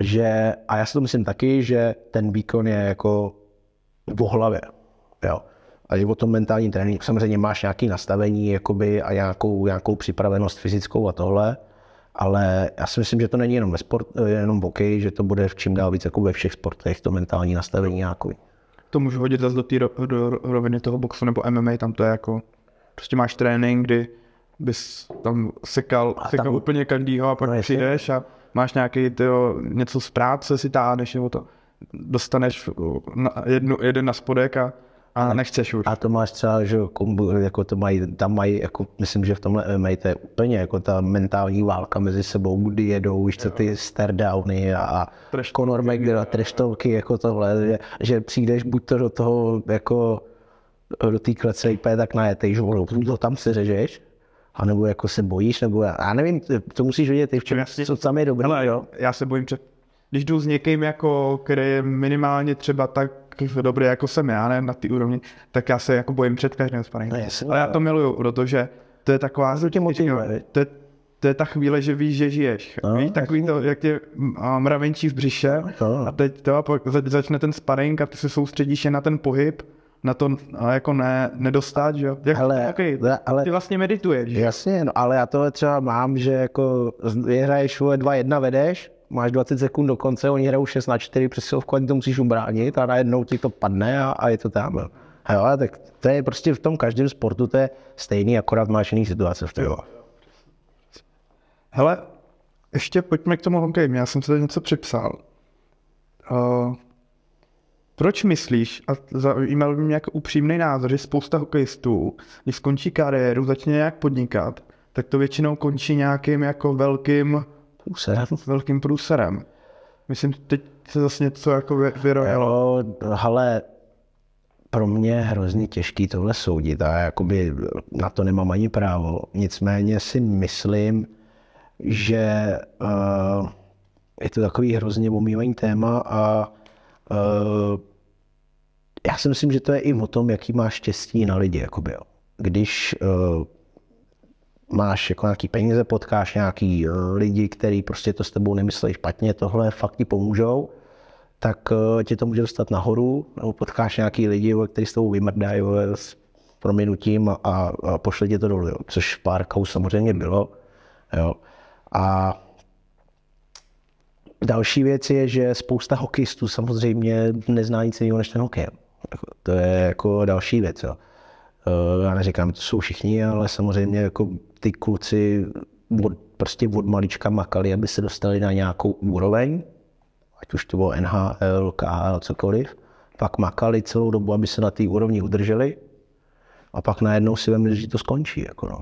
že, a já si to myslím taky, že ten výkon je jako v hlavě. Jo. A je o tom mentální trénink. Samozřejmě máš nějaké nastavení jakoby, a nějakou, nějakou připravenost fyzickou a tohle, ale já si myslím, že to není jenom ve sport, jenom v hokeji, že to bude v čím dál víc jako ve všech sportech, to mentální nastavení nějaký. To můžu hodit zase do té roviny toho boxu nebo MMA, tam to je jako, prostě máš trénink, kdy bys tam sekal, A sekal tam- úplně každýho a pak No, přijdeš a máš nějaký tyjo, něco z práce si táhneš nebo to dostaneš na, jednu, jeden na spodek a, a nechceš už. A to máš třeba, že kombu, jako to mají, tam mají, jako, myslím, že v tomhle MMA to je úplně jako ta mentální válka mezi sebou, kdy jedou, víš co, ty stardowny a, a Conor McGregor a treštovky, jako tohle, že, že, přijdeš buď to do toho, jako do té klece úplně tak najetej, že ono, to tam se řežeš, anebo jako se bojíš, nebo já, já nevím, to musíš vědět, ty v čem, Jasně. co tam je dobrý, Hele, jo. já se bojím, že když jdu s někým, jako, který je minimálně třeba tak dobrý, jako jsem já, ne, na té úrovni, tak já se jako bojím před každým sparingem. No. Ale já to miluju, protože to je taková, To tě motivuje, to je, to je ta chvíle, že víš, že žiješ. No, víš, takový to, jak tě mravenčí v břiše No. a teď to a za- začne ten sparring a ty se soustředíš jen na ten pohyb, na to a jako ne, nedostat, že jo. Jak, Hele, okay, ale- ty vlastně medituješ. že? Jasně, no, ale já tohle třeba mám, že jako vyhraješ vole 2-1 vedeš, máš 20 sekund do konce, oni hrajou 6 na 4 přesilovku, ani to musíš ubránit a najednou ti to padne a, a je to tam. jo. Jo, tak to je prostě v tom každém sportu to je stejný, akorát máš jiný situace v tom. Jo. Hele, ještě pojďme k tomu hokeji. Já jsem se tady něco připsal. Uh, proč myslíš, a zajímal by mě jako upřímný názor, že spousta hokejistů, když skončí kariéru, začne nějak podnikat, tak to většinou končí nějakým jako velkým, Průserem. velkým průserem. Myslím, teď se zase něco jako vy- vyrojilo. Jo, ale pro mě je hrozně těžký tohle soudit a jakoby na to nemám ani právo. Nicméně si myslím, že uh, je to takový hrozně omývaný téma a já si myslím, že to je i o tom, jaký máš štěstí na lidi. Jakoby, jo. Když uh, máš jako nějaký peníze, potkáš nějaký uh, lidi, kteří prostě to s tebou nemyslí špatně, tohle fakt ti pomůžou, tak tě to může dostat nahoru, nebo potkáš nějaký lidi, kteří s tebou vymrdají s prominutím a, a, a pošle tě to dolů, jo. což pár kaus samozřejmě bylo. Jo. A další věc je, že spousta hokejistů samozřejmě nezná nic jiného než ten hokej. To je jako další věc. Jo. Eh, Já neříkám, to jsou všichni, ale samozřejmě jako ty kluci od, prostě od malička makali, aby se dostali na nějakou úroveň, ať už to bylo NHL, KHL, cokoliv. Pak makali celou dobu, aby se na té úrovni udrželi a pak najednou si vemli, že to skončí. Jako no.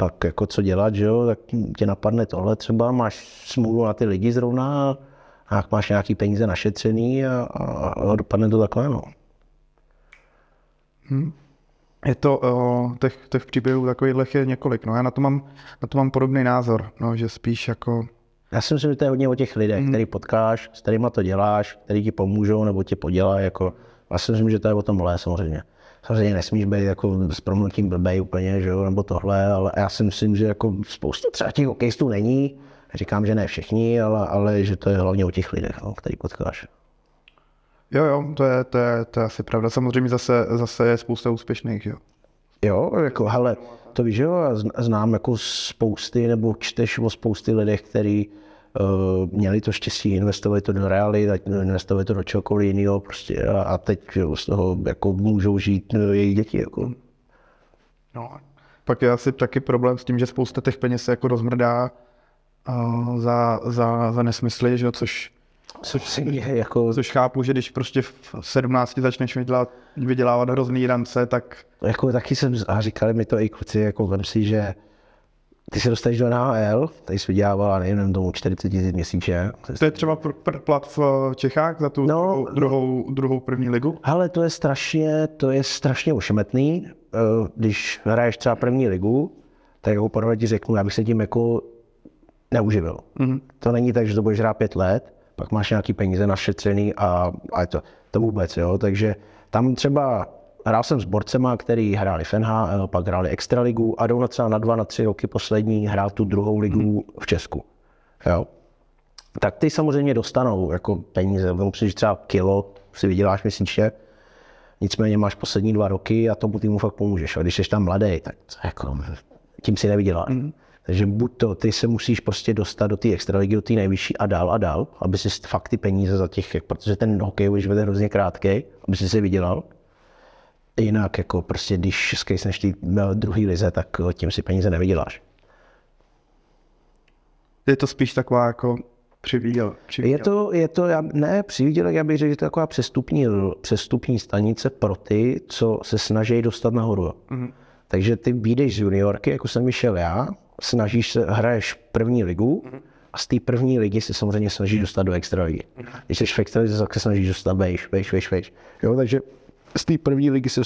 Pak jako co dělat, že jo, tak tě napadne tohle třeba, máš smůlu na ty lidi zrovna a jak máš nějaký peníze našetřený a, a, a dopadne to takhle, no. Je to, uh, těch, těch příběhů takových je několik, no já na to mám, na to mám podobný názor, no, že spíš jako, Já si myslím, že to je hodně o těch lidech, Mhm. který potkáš, s kterými to děláš, který ti pomůžou nebo tě podělají. Jako, já si myslím, že to je o tomhle samozřejmě. Samozřejmě nesmíš být jako s promlutím blbej úplně, že jo, nebo tohle, ale já si myslím, že jako spousta třeba těch hokejistů není, říkám, že ne všichni, ale, ale že to je hlavně o těch lidech, no, který potkáš. Jo, jo, to je, to je, to je asi pravda. Samozřejmě zase, zase je spousta úspěšných, jo. Jo, jako, hele, to víš, jo, já znám jako spousty, nebo čteš o spousty lidech, který měli to štěstí, investovali to do reality, investovali to do čehokoliv jiného prostě a, a teď z toho jako můžou žít uh, jejich děti. Jako. No, pak je asi taky problém s tím, že spousta těch peněz se jako rozmrdá uh, za, za, za nesmysly, že jo, což Což si mě jako... Což chápu, že když prostě v 17 začneš vydělávat, vydělávat hrozný rance, tak... Jako taky jsem, a říkali mi to i kluci, jako vem si, že ty se dostaneš do NHL, tady jsi vydělávala, nevím, tomu 40 tisíc měsíčně. To je třeba pr- pr- plat v Čechách za tu no, druhou, druhou první ligu? Ale to je strašně, to je strašně ošemetný. Eh, když hraješ třeba první ligu, tak jako poprvé ti řeknu, já bych se tím jako neuživil. Mm-hmm. To není tak, že to budeš hrát pět let, pak máš nějaký peníze našetřený a, a to, to vůbec, jo. Takže tam třeba hrál jsem s borcema, který hráli v NHL, pak hráli Extraligu a jdou na třeba na dva, na tři roky poslední hrál tu druhou ligu v Česku. Jo. Tak ty samozřejmě dostanou jako peníze, musíš třeba kilo si vyděláš měsíčně, nicméně máš poslední dva roky a tomu týmu fakt pomůžeš. A když jsi tam mladý, tak jako, tím si nevyděláš. Mm. Takže buď to, ty se musíš prostě dostat do té extraligy, do té nejvyšší a dál a dál, aby si fakt ty peníze za těch, protože ten hokej už vede hrozně krátký, aby si si vydělal. Jinak jako prostě, když skejsneš ty druhý lize, tak tím si peníze nevyděláš. Je to spíš taková jako přivíděl. Je to, je to, já, ne přivídělek, já bych řekl, že to je taková přestupní, přestupní stanice pro ty, co se snaží dostat nahoru. Mm-hmm. Takže ty vyjdeš z juniorky, jako jsem vyšel já, snažíš se, hraješ první ligu a z té první ligy se samozřejmě snažíš dostat do extraligy. Když jsi v extralize, tak se snažíš dostat vejš, vejš, vejš, vejš. Jo, takže z té první ligy se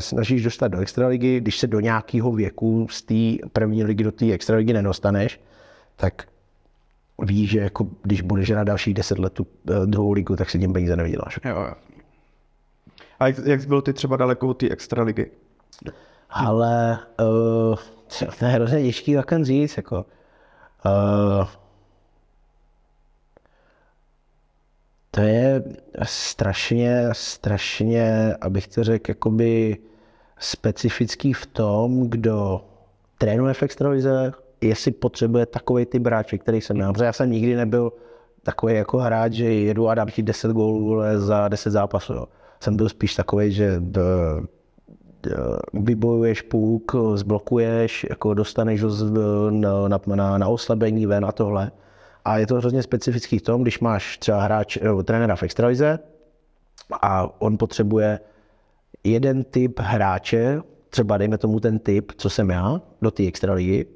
snažíš dostat do extraligy, když se do nějakého věku z té první ligy do té extraligy nedostaneš, tak víš, že jako, když budeš hrát dalších deset let tu uh, druhou ligu, tak si tím peníze nevyděláš. Jo, jo. A jak, jak byl ty třeba daleko od té extraligy? Ale uh, to je hrozně těžký jak říct, jako. Uh, to je strašně, strašně, abych to řekl, jakoby specifický v tom, kdo trénuje v extralize, jestli potřebuje takový ty hráče, který jsem měl. Protože já jsem nikdy nebyl takový jako hráč, že jedu a dám ti 10 gólů za 10 zápasů. Jo. Jsem byl spíš takový, že Eh, vybojuješ půk, zblokuješ, jako dostaneš ho na, na, na oslabení ven a tohle. A je to hrozně specifický v tom, když máš třeba hráč, nebo trenéra v extralize a on potřebuje jeden typ hráče, třeba dejme tomu ten typ, co jsem já, do té extraligy,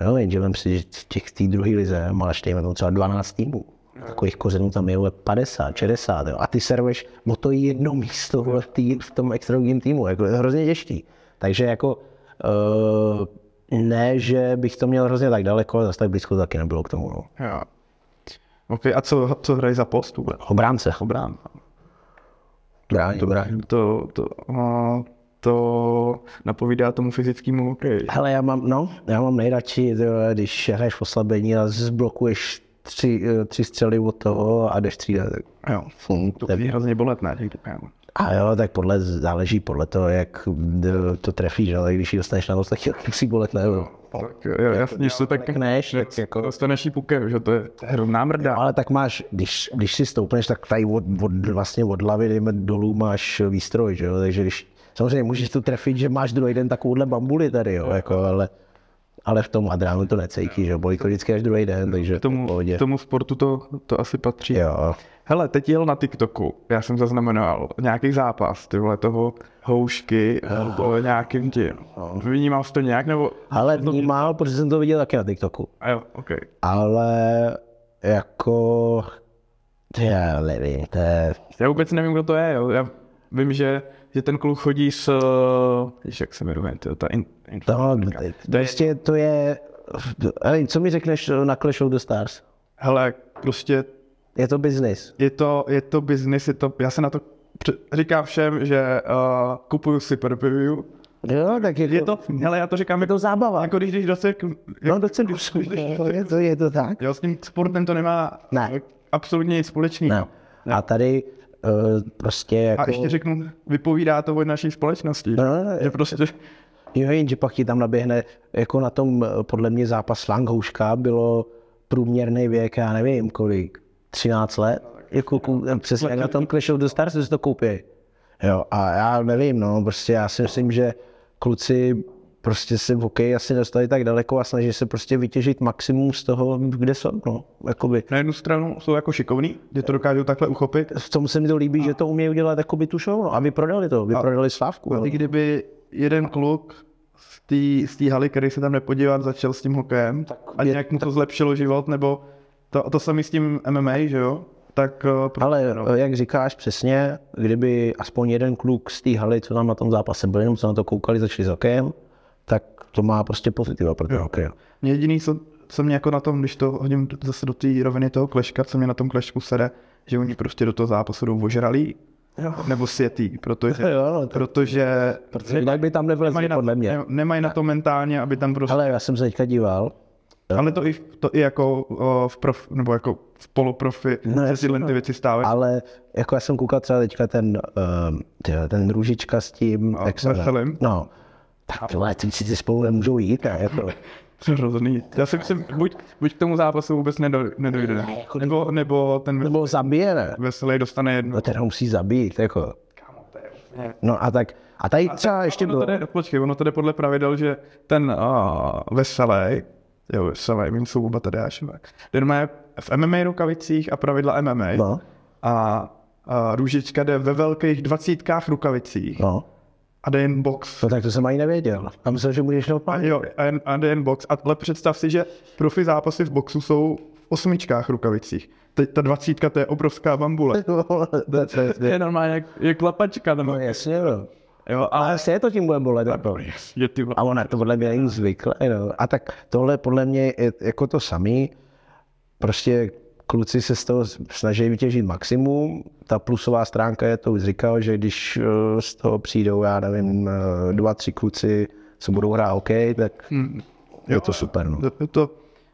no, jenže vem si, že těch té druhé lize máš, dejme tomu třeba 12 týmů. Takových kořenů tam je 50, 60. Jo. A ty servuješ o to jedno místo v, tý, v tom extraligovém týmu. Jako, je hrozně těžký. Takže jako uh, ne, že bych to měl hrozně tak daleko, ale zase tak blízko taky nebylo k tomu. No. Jo. OK, a co, co hrají za post vůbec? Obránce. Obrán. Brání, to, brání. To, to, uh, to napovídá tomu fyzickému hokeji. Hele, já mám, no, já mám nejradši, když hraješ v oslabení a zblokuješ tři, eh, tři střely od toho a jdeš střídat. Jo, hm, to je hrozně bolet, ne? A jo, tak podle, záleží podle toho, jak eh, to trefíš, ale když ji dostaneš na nos, tak musí bolet, ne? No. Tak jo, jasně, že tak, tak neš, tak jako... Dostaneš pukem, že to je hrozná mrda. No, ale tak máš, když, když si stoupneš, tak tady od, od, vlastně od hlavy, dejme dolů, máš výstroj, že jo, takže když, samozřejmě můžeš to trefit, že máš druhý den takovouhle bambuli tady, jo, jako, ale ale v tom Adránu to necítí, že bolí to vždycky až druhý den, takže k tomu, k tomu sportu to, to asi patří. Jo. Hele, teď jel na TikToku, já jsem zaznamenal nějaký zápas, ty vole toho houšky, nebo nějakým tím. No. Vnímal jsi to nějak, nebo? Ale vnímal, protože jsem to viděl taky na TikToku. A jo, ok. Ale jako, já nevím, to je... Já vůbec nevím, kdo to je, jo. Já vím, že že ten kluk chodí s, víš, jak se jmenuje, to, ta in, in, no, to, je, to je, hele, co mi řekneš na Clash of the Stars? Hele, prostě... Je to biznis. Je to, je to biznis, je to, já se na to Říkám všem, že uh, kupuju si per. Jo, tak jako, Je to, hele, já to říkám je to zábava. jako když jdeš do cirku, No, docela to je to, je to tak. jo, s tím sportem to nemá Ne. absolutně nic společného. Ne. A tady uh, prostě jako... A ještě řeknu, vypovídá to o naší společnosti. No, no, no, že prostě, Jo, jenže pak ti tam naběhne, jako na tom, eh, podle mě zápas Langhouška bylo průměrný věk, já nevím kolik, 13 let, jako kou- přesně jak na tom Clash of the Stars si to koupí. Jo, a já nevím, no, prostě já si myslím, že kluci prostě se v hokeji asi dostali tak daleko a snaží se prostě vytěžit maximum z toho, kde jsou, no, jakoby. na jednu stranu jsou jako šikovní, že to dokážou takhle uchopit. V tom se mi to líbí, že to umějí udělat jakoby tu show, no, a vyprodali to, vyprodali Slávku. A ale- i kdyby jeden kluk z té z haly, který se tam nepodíval, začal s tím hokejem a je- nějak mu to zlepšilo život, nebo to, to samé s tím MMA, že jo? Tak uh, pro... Ale no. jak říkáš přesně, kdyby aspoň jeden kluk z té haly, co tam na tom zápase byl, jenom co na to koukali, začali s hokejem, tak to má prostě pozitiva pro ten hokej. Jediný, co, co mě jako na tom, když to hodím zase do té roviny toho kleška, co mě na tom klešku sere, že oni prostě do toho zápasu jdou ožralí, Jo. nebo světý, protože, Jo, no, to- protože Protože jinak by tam nevlezli, nemají na, podle mě. ne- nemají na to mentálně, aby tam prostě, Ale já jsem se teďka díval, ale to i, to i jako o, v prof, nebo jako v poloprofi No, se tyhle no. ty věci stávají. ale jako já jsem koukal třeba teďka ten, uh, ten Růžička s tím, A jak se jmenuje? Veselým? No, tak tyhle, ty si ty spolu nemůžou jít, ne? Jako, Hrozný. Já si myslím, buď, buď k tomu zápasu vůbec nedo, nedojde, Ne, jako- nebo, nebo ten nebo zabije, ne? veselý dostane jedno. No ten ho musí zabít, jako. No a tak, a tady třeba ještě ono bylo, to jde, počkej, ono to jde podle pravidel, že ten uh, veselý, jo, veselý, vím, jsou oba Tadeášové, ten má v MMA rukavicích a pravidla MMA no, a, a růžička jde ve velkých dvacítkách rukavicích no, a jde jen box. no tak to jsem ani nevěděl. A myslel, že A naopak. jo, a, jen, a jde jen box. A ale představ si, že profi zápasy v boxu jsou v osmičkách rukavicích. Teď ta dvacítka, to je obrovská bambule. to je, To je normálně jak, jak klapačka. Nebo, no jasně, no. Jo, Ale ale asi je to tím bude bolet. Jako. je ty. A ona to podle mě není zvyklé. No. A tak tohle podle mě je jako to samý. Prostě kluci se z toho snaží vytěžit maximum. Ta plusová stránka je to už říkal, že když eh, z toho přijdou, já nevím, eh, dva, tři kluci, co budou hrát OK, tak je to super. No. Je to,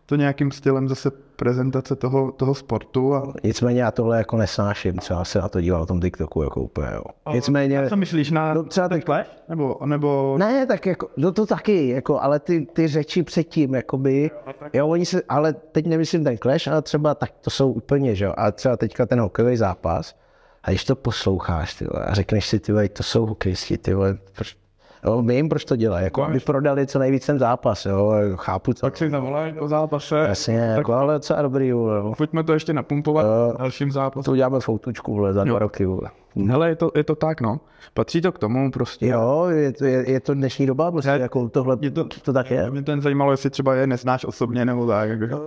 to nějakým stylem zase prezentace toho, toho sportu. A... Nicméně já tohle jako nesnáším, třeba se na to díval na tom TikToku jako úplně. Jo. Nicméně, Co myslíš na No, třeba ten tak- Clash? Nebo, nebo Ne, tak jako, no to taky, jako, ale ty, ty řeči předtím, jakoby, jo, oni se, ale teď nemyslím ten clash, ale třeba tak to jsou úplně, že jo, a třeba teďka ten hokejový zápas, a když to posloucháš, ty vole, a řekneš si, ty vole, to jsou hokejisti, ty vole, proč, jo, vím, proč to dělají, jako, aby prodali co nejvíc ten zápas, jo, chápu to, pak si zavolají do zápase. jasně, jako, ale docela dobrý, vole, jo. Pojďme to ještě napumpovat Jo. dalším zápasu. to uděláme foutučku, vole, za dva roky, vole. Hele, je to, je to tak, no. Patří to k tomu prostě. Jo, je to, je, je to dnešní doba, prostě, jako tohle, Je to, to tak je. Mě to jen zajímalo, jestli třeba je neznáš osobně nebo tak. Jako.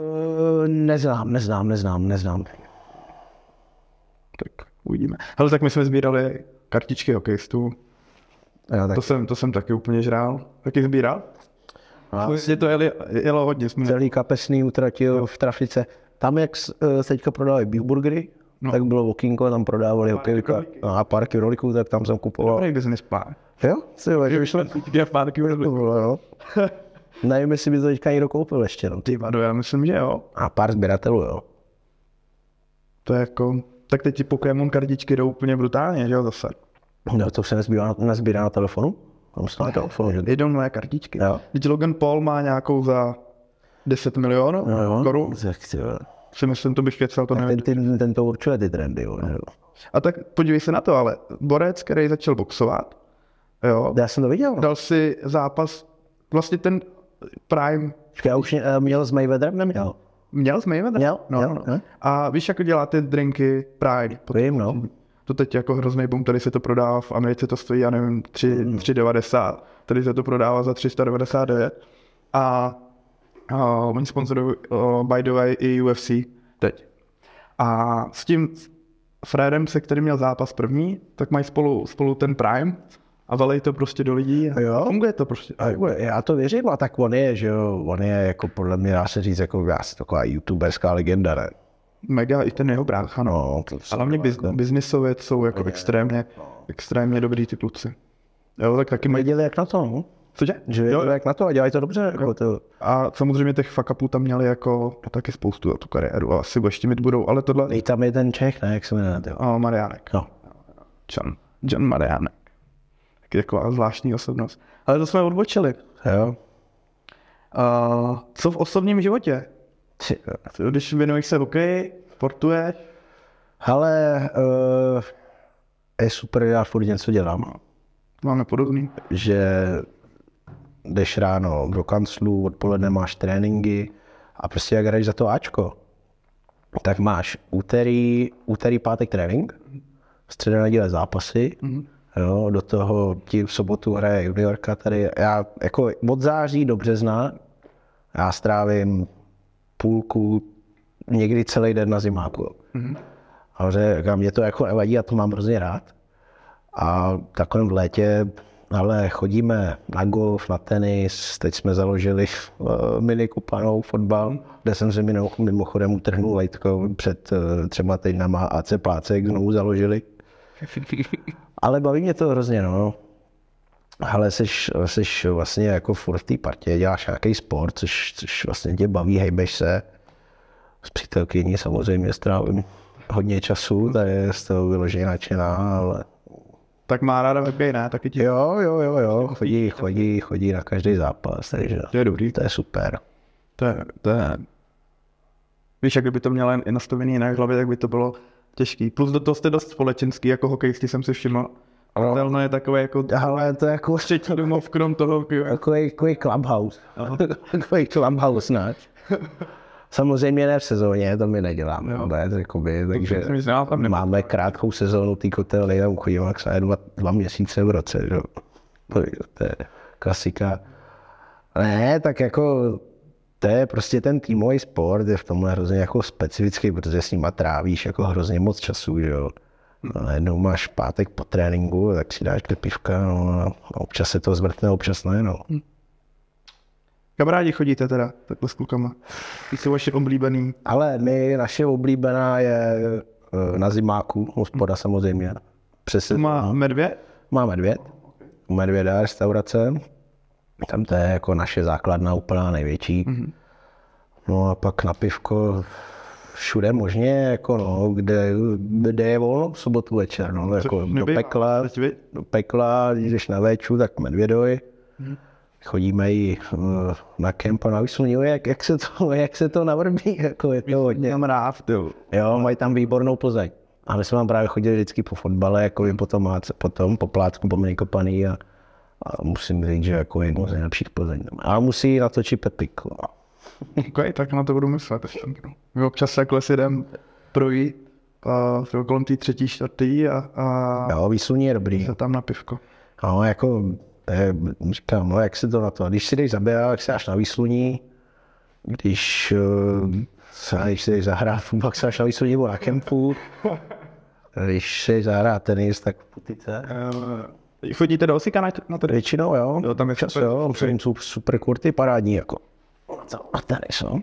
Neznám, neznám, neznám, neznám. Tak uvidíme. Hele, tak my jsme sbírali kartičky hokejistů. Jo, tak To jsem, to jsem taky úplně žrál. Taky sbíral? Je to jeli, jelo hodně. Jsme celý kapesný utratil v trafice. Tam, jak eh, se teďka prodávali Beef Burgery, no. tak bylo okýnko, tam prodávali no, a párky roliků, tak tam jsem kupoval. Dobrý business plán. Jo? Si jo, že vyšlo. Je párky no. Nevím, jestli by to teďka někdo koupil ještě. No. Ty vado, já myslím, že jo. A pár sběratelů, jo. To je jako... Tak teď ti Pokémon kartičky jdou úplně brutálně, že jo, zase. No, to se nezbírá, nezbírá na telefonu? Tam jsou na telefonu, že? Jdou nové kartičky. Jo. Teď Logan Paul má nějakou za 10 milionů No, jo. korun. Si myslím, to bych kecel, to nevím. ten, ten, ten to určuje ty trendy, jo. jo. A tak podívej se na to, ale borec, který začal boxovat, jo, Já jsem to viděl. No. dal si zápas, vlastně ten Prime, já už eh, měl s Mayweatherem, neměl? měl s Mayweather? Měl, no, měl, no. ne? A víš, jak dělá ty drinky Pride? Vím, no. To teď jako hrozný boom, tady se to prodává v Americe, to stojí, já nevím, 3, Hmm. 3,90. Tady se to prodává za 399. A uh, oni sponsorují, uh, by the way, i UFC teď. A s tím Fredem, se kterým měl zápas první, tak mají spolu, spolu ten Prime a valej to prostě do lidí. A Jo? Funguje to prostě. A já to věřím, a tak on je, že jo, on je jako podle mě, dá se říct, jako já jsem taková youtuberská legenda, ne? Mega i ten jeho brácha, no. No, hlavně biz, biznisově jsou jako extrémně, extrémně dobrý ty kluci. Jo, tak taky mají... věděli jak na to, no. Cože? Že Jo, jak na to a dělají to dobře. Jako to, A samozřejmě těch fuck tam měli jako taky spoustu za tu kariéru a asi ještě mít budou, ale tohle... nej tam je ten Čech, ne, jak se jmenuje, jo. A Mariánek. No. John, John Mariánek. Taky taková zvláštní osobnost. Ale to jsme odbočili. Jo. Uh, co v osobním životě? Ty. Když věnuješ se hokeji, sportuješ, Ale uh, je super, já furt něco dělám. máme podobný. Že jdeš ráno do kanclu, odpoledne máš tréninky a prostě jak hraješ za to Ačko, tak máš úterý, úterý pátek trénink, středa neděle zápasy, mm-hmm. jo, do toho ti v sobotu hraje juniorka tady. Já jako od září do března já strávím půlku, někdy celý den na zimáku. Mm-hmm. A že mě to jako nevadí, já to mám hrozně rád. A takovém v létě, ale chodíme na golf, na tenis, teď jsme založili uh, mini kupanou fotbal, kde jsem se mimo- mimochodem utrhnul lejtko před uh, třema týdnama a AC Plácek znovu založili. Ale baví mě to hrozně, no. Ale jsi, jsi vlastně jako furt v té partě, děláš nějaký sport, což, což vlastně tě baví, hejbeš se. S přítelkyní samozřejmě strávím hodně času, ta je z toho vyloženě nadšená, ale Tak má ráda hokej, ne? Taky ti. jo, jo, jo, jo, chodí, chodí, chodí na každý zápas, takže To je dobrý. to je super. To je, to je... Víš, jak kdyby to měla jen i nastavený jinak v hlavě, tak by to bylo těžký. Plus do toho jste dost společenský, jako hokejisti jsem si všiml. Ano. Telno je takové jako Ale to je jako třetí domov, krom toho takový, takový clubhouse. takový clubhouse, ne? Samozřejmě ne v sezóně, to my neděláme, Jo. ne, jakoby, takže tam máme krátkou sezónu té kotely, tam chodíme jak se dva, dva měsíce v roce, že? jo. To, to je klasika. Ne, tak jako to je prostě ten týmový sport, je v tomhle hrozně jako specifický, protože s nima trávíš jako hrozně moc času, že jo. No, najednou máš pátek po tréninku, tak si dáš dvě pivka, no, a občas se to zvrtne, občas ne, no. Kam rádi chodíte teda, takhle s klukama? Ty jsou vaše oblíbený. Ale my, naše oblíbená je eh, na zimáku, hospoda samozřejmě. Přes, Má medvěd? má medvěd, u medvěda restaurace, tam to je jako naše základna úplná největší. Mm-hmm. No a pak na pivko všude možně, jako no, kde, kde je volno v sobotu večer, no, jako do pekla, do pekla, když jdeš na véču, tak medvědoj. Chodíme i eh, na kemp a na výsluní, jak, jak, se to, jak se to navrbí, jako je to hodně. Mám rád, jo. Jo, mají tam výbornou Plzeň. A my jsme tam právě chodili vždycky po fotbale, jako i potom, a potom po plátku, po Minikopaný a, a musím říct, že jako jedno z nejlepších Plzeň. A musí natočit Pepik. No. Okay, tak na to budu myslet ještě. My občas takhle si jdem projít a uh, kolem té třetí, čtvrtý a, a Jo, výsluní je dobrý. se tam na pivko. No, jako, eh, říkám, no, jak se to na to, když si jdeš zaběhat, tak si dáš na výsluní, když, eh, se- když si jdeš zahrát tak si dáš na výsluní nebo na kempu, když si jdeš zahrát tenis, tak v putice. Uh, chodíte do Osika na, na to? Většinou, jo. Jo, tam je Čas, super. jo, jsou super kurty, parádní, jako. A tenis, no.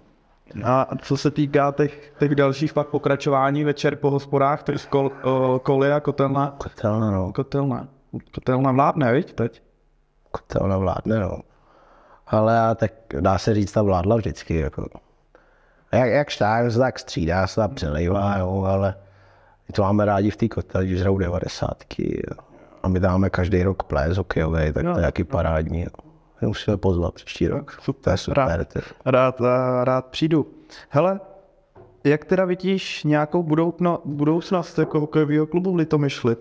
A co se týká těch, těch dalších pak pokračování večer po hospodách, tak kol, o, koly a kotelna, Kotelna, no. kotelna. Kotelna vládne, viď, teď? Kotelna vládne, no. Ale a tak dá se říct, ta vládla vždycky, jako. Jak, jak štár, tak střídá, se tam přelejvá, jo, ale my to máme rádi v té koteli, když hrajou devadesátky. jo. A my dáme každý rok ples hokejový, tak to je jaký parádní. Jo. Musíme pozvat příští rok. super. To je super. Rád. Rád, a- rád přijdu. Hele, jak teda vidíš nějakou budoucno, budoucnost jako hokejového klubu v Litomyšli?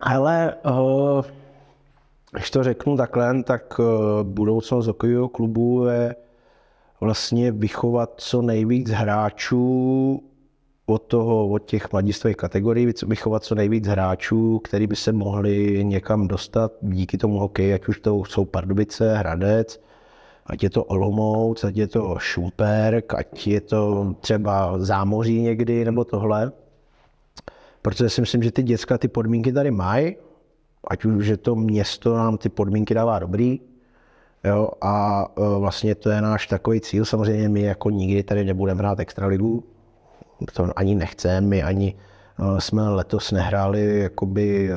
Ale uh, když to řeknu takhle, tak uh, budoucnost hokejového klubu je vlastně vychovat co nejvíc hráčů od toho, od těch mladistvých kategorií, vychovat co nejvíc hráčů, který by se mohli někam dostat díky tomu hokeji, ať už to jsou Pardubice, Hradec, ať je to Olomouc, ať je to Šumperk, ať je to třeba Zámoří někdy, nebo tohle. Protože si myslím, že ty děcka ty podmínky tady mají, ať už že to město nám ty podmínky dává dobrý, jo, a e, vlastně to je náš takový cíl. Samozřejmě my jako nikdy tady nebudeme hrát extraligu, to ani nechceme, my ani uh, jsme letos nehráli jakoby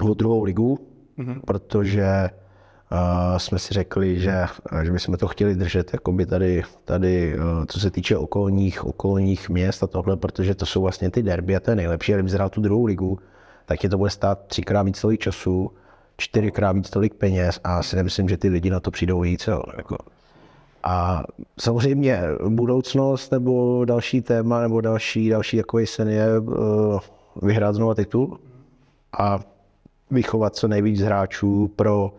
uh, o druhou ligu, mm-hmm. protože uh, jsme si řekli, že, že bychom to chtěli držet jakoby tady, tady uh, co se týče okolních, okolních měst a tohle, protože to jsou vlastně ty derby a to je nejlepší, kdyby zhrál tu druhou ligu, tak je to bude stát třikrát víc tolik času, čtyřikrát víc tolik peněz a si nemyslím, že ty lidi na to přijdou víc. Jo, jako. A samozřejmě budoucnost nebo další téma nebo další, další takový sen je uh, vyhrát znovu titul a vychovat co nejvíc hráčů pro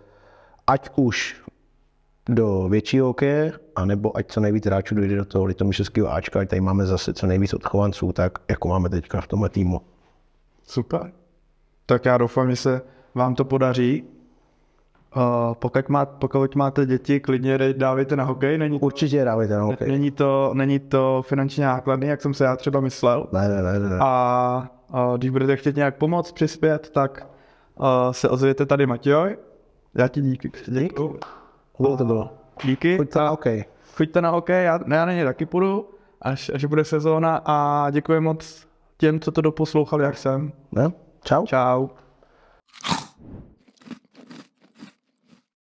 ať už do většího hokeje, anebo ať co nejvíc hráčů dojde do toho litomyšlského Ačka, ať tady máme zase co nejvíc odchovanců, tak jako máme teďka v tomhle týmu. Super. Tak já doufám, že se vám to podaří. Uh, pokud, má, pokud máte děti, klidně dávejte na hokej. Není to, Určitě dávejte na hokej. Není to, není to finančně nákladný, jak jsem se já třeba myslel. Ne, ne, ne. ne. A uh, když budete chtět nějak pomoct, přispět, tak uh, se ozvěte tady Matějoj. Já ti díky. Děkuji. Bylo to bylo. Díky. Choďte na hokej. Choďte na hokej, já, já na ně taky půjdu, až, až bude sezóna a děkuji moc těm, co to doposlouchali, jak jsem. Ne? Čau. Čau.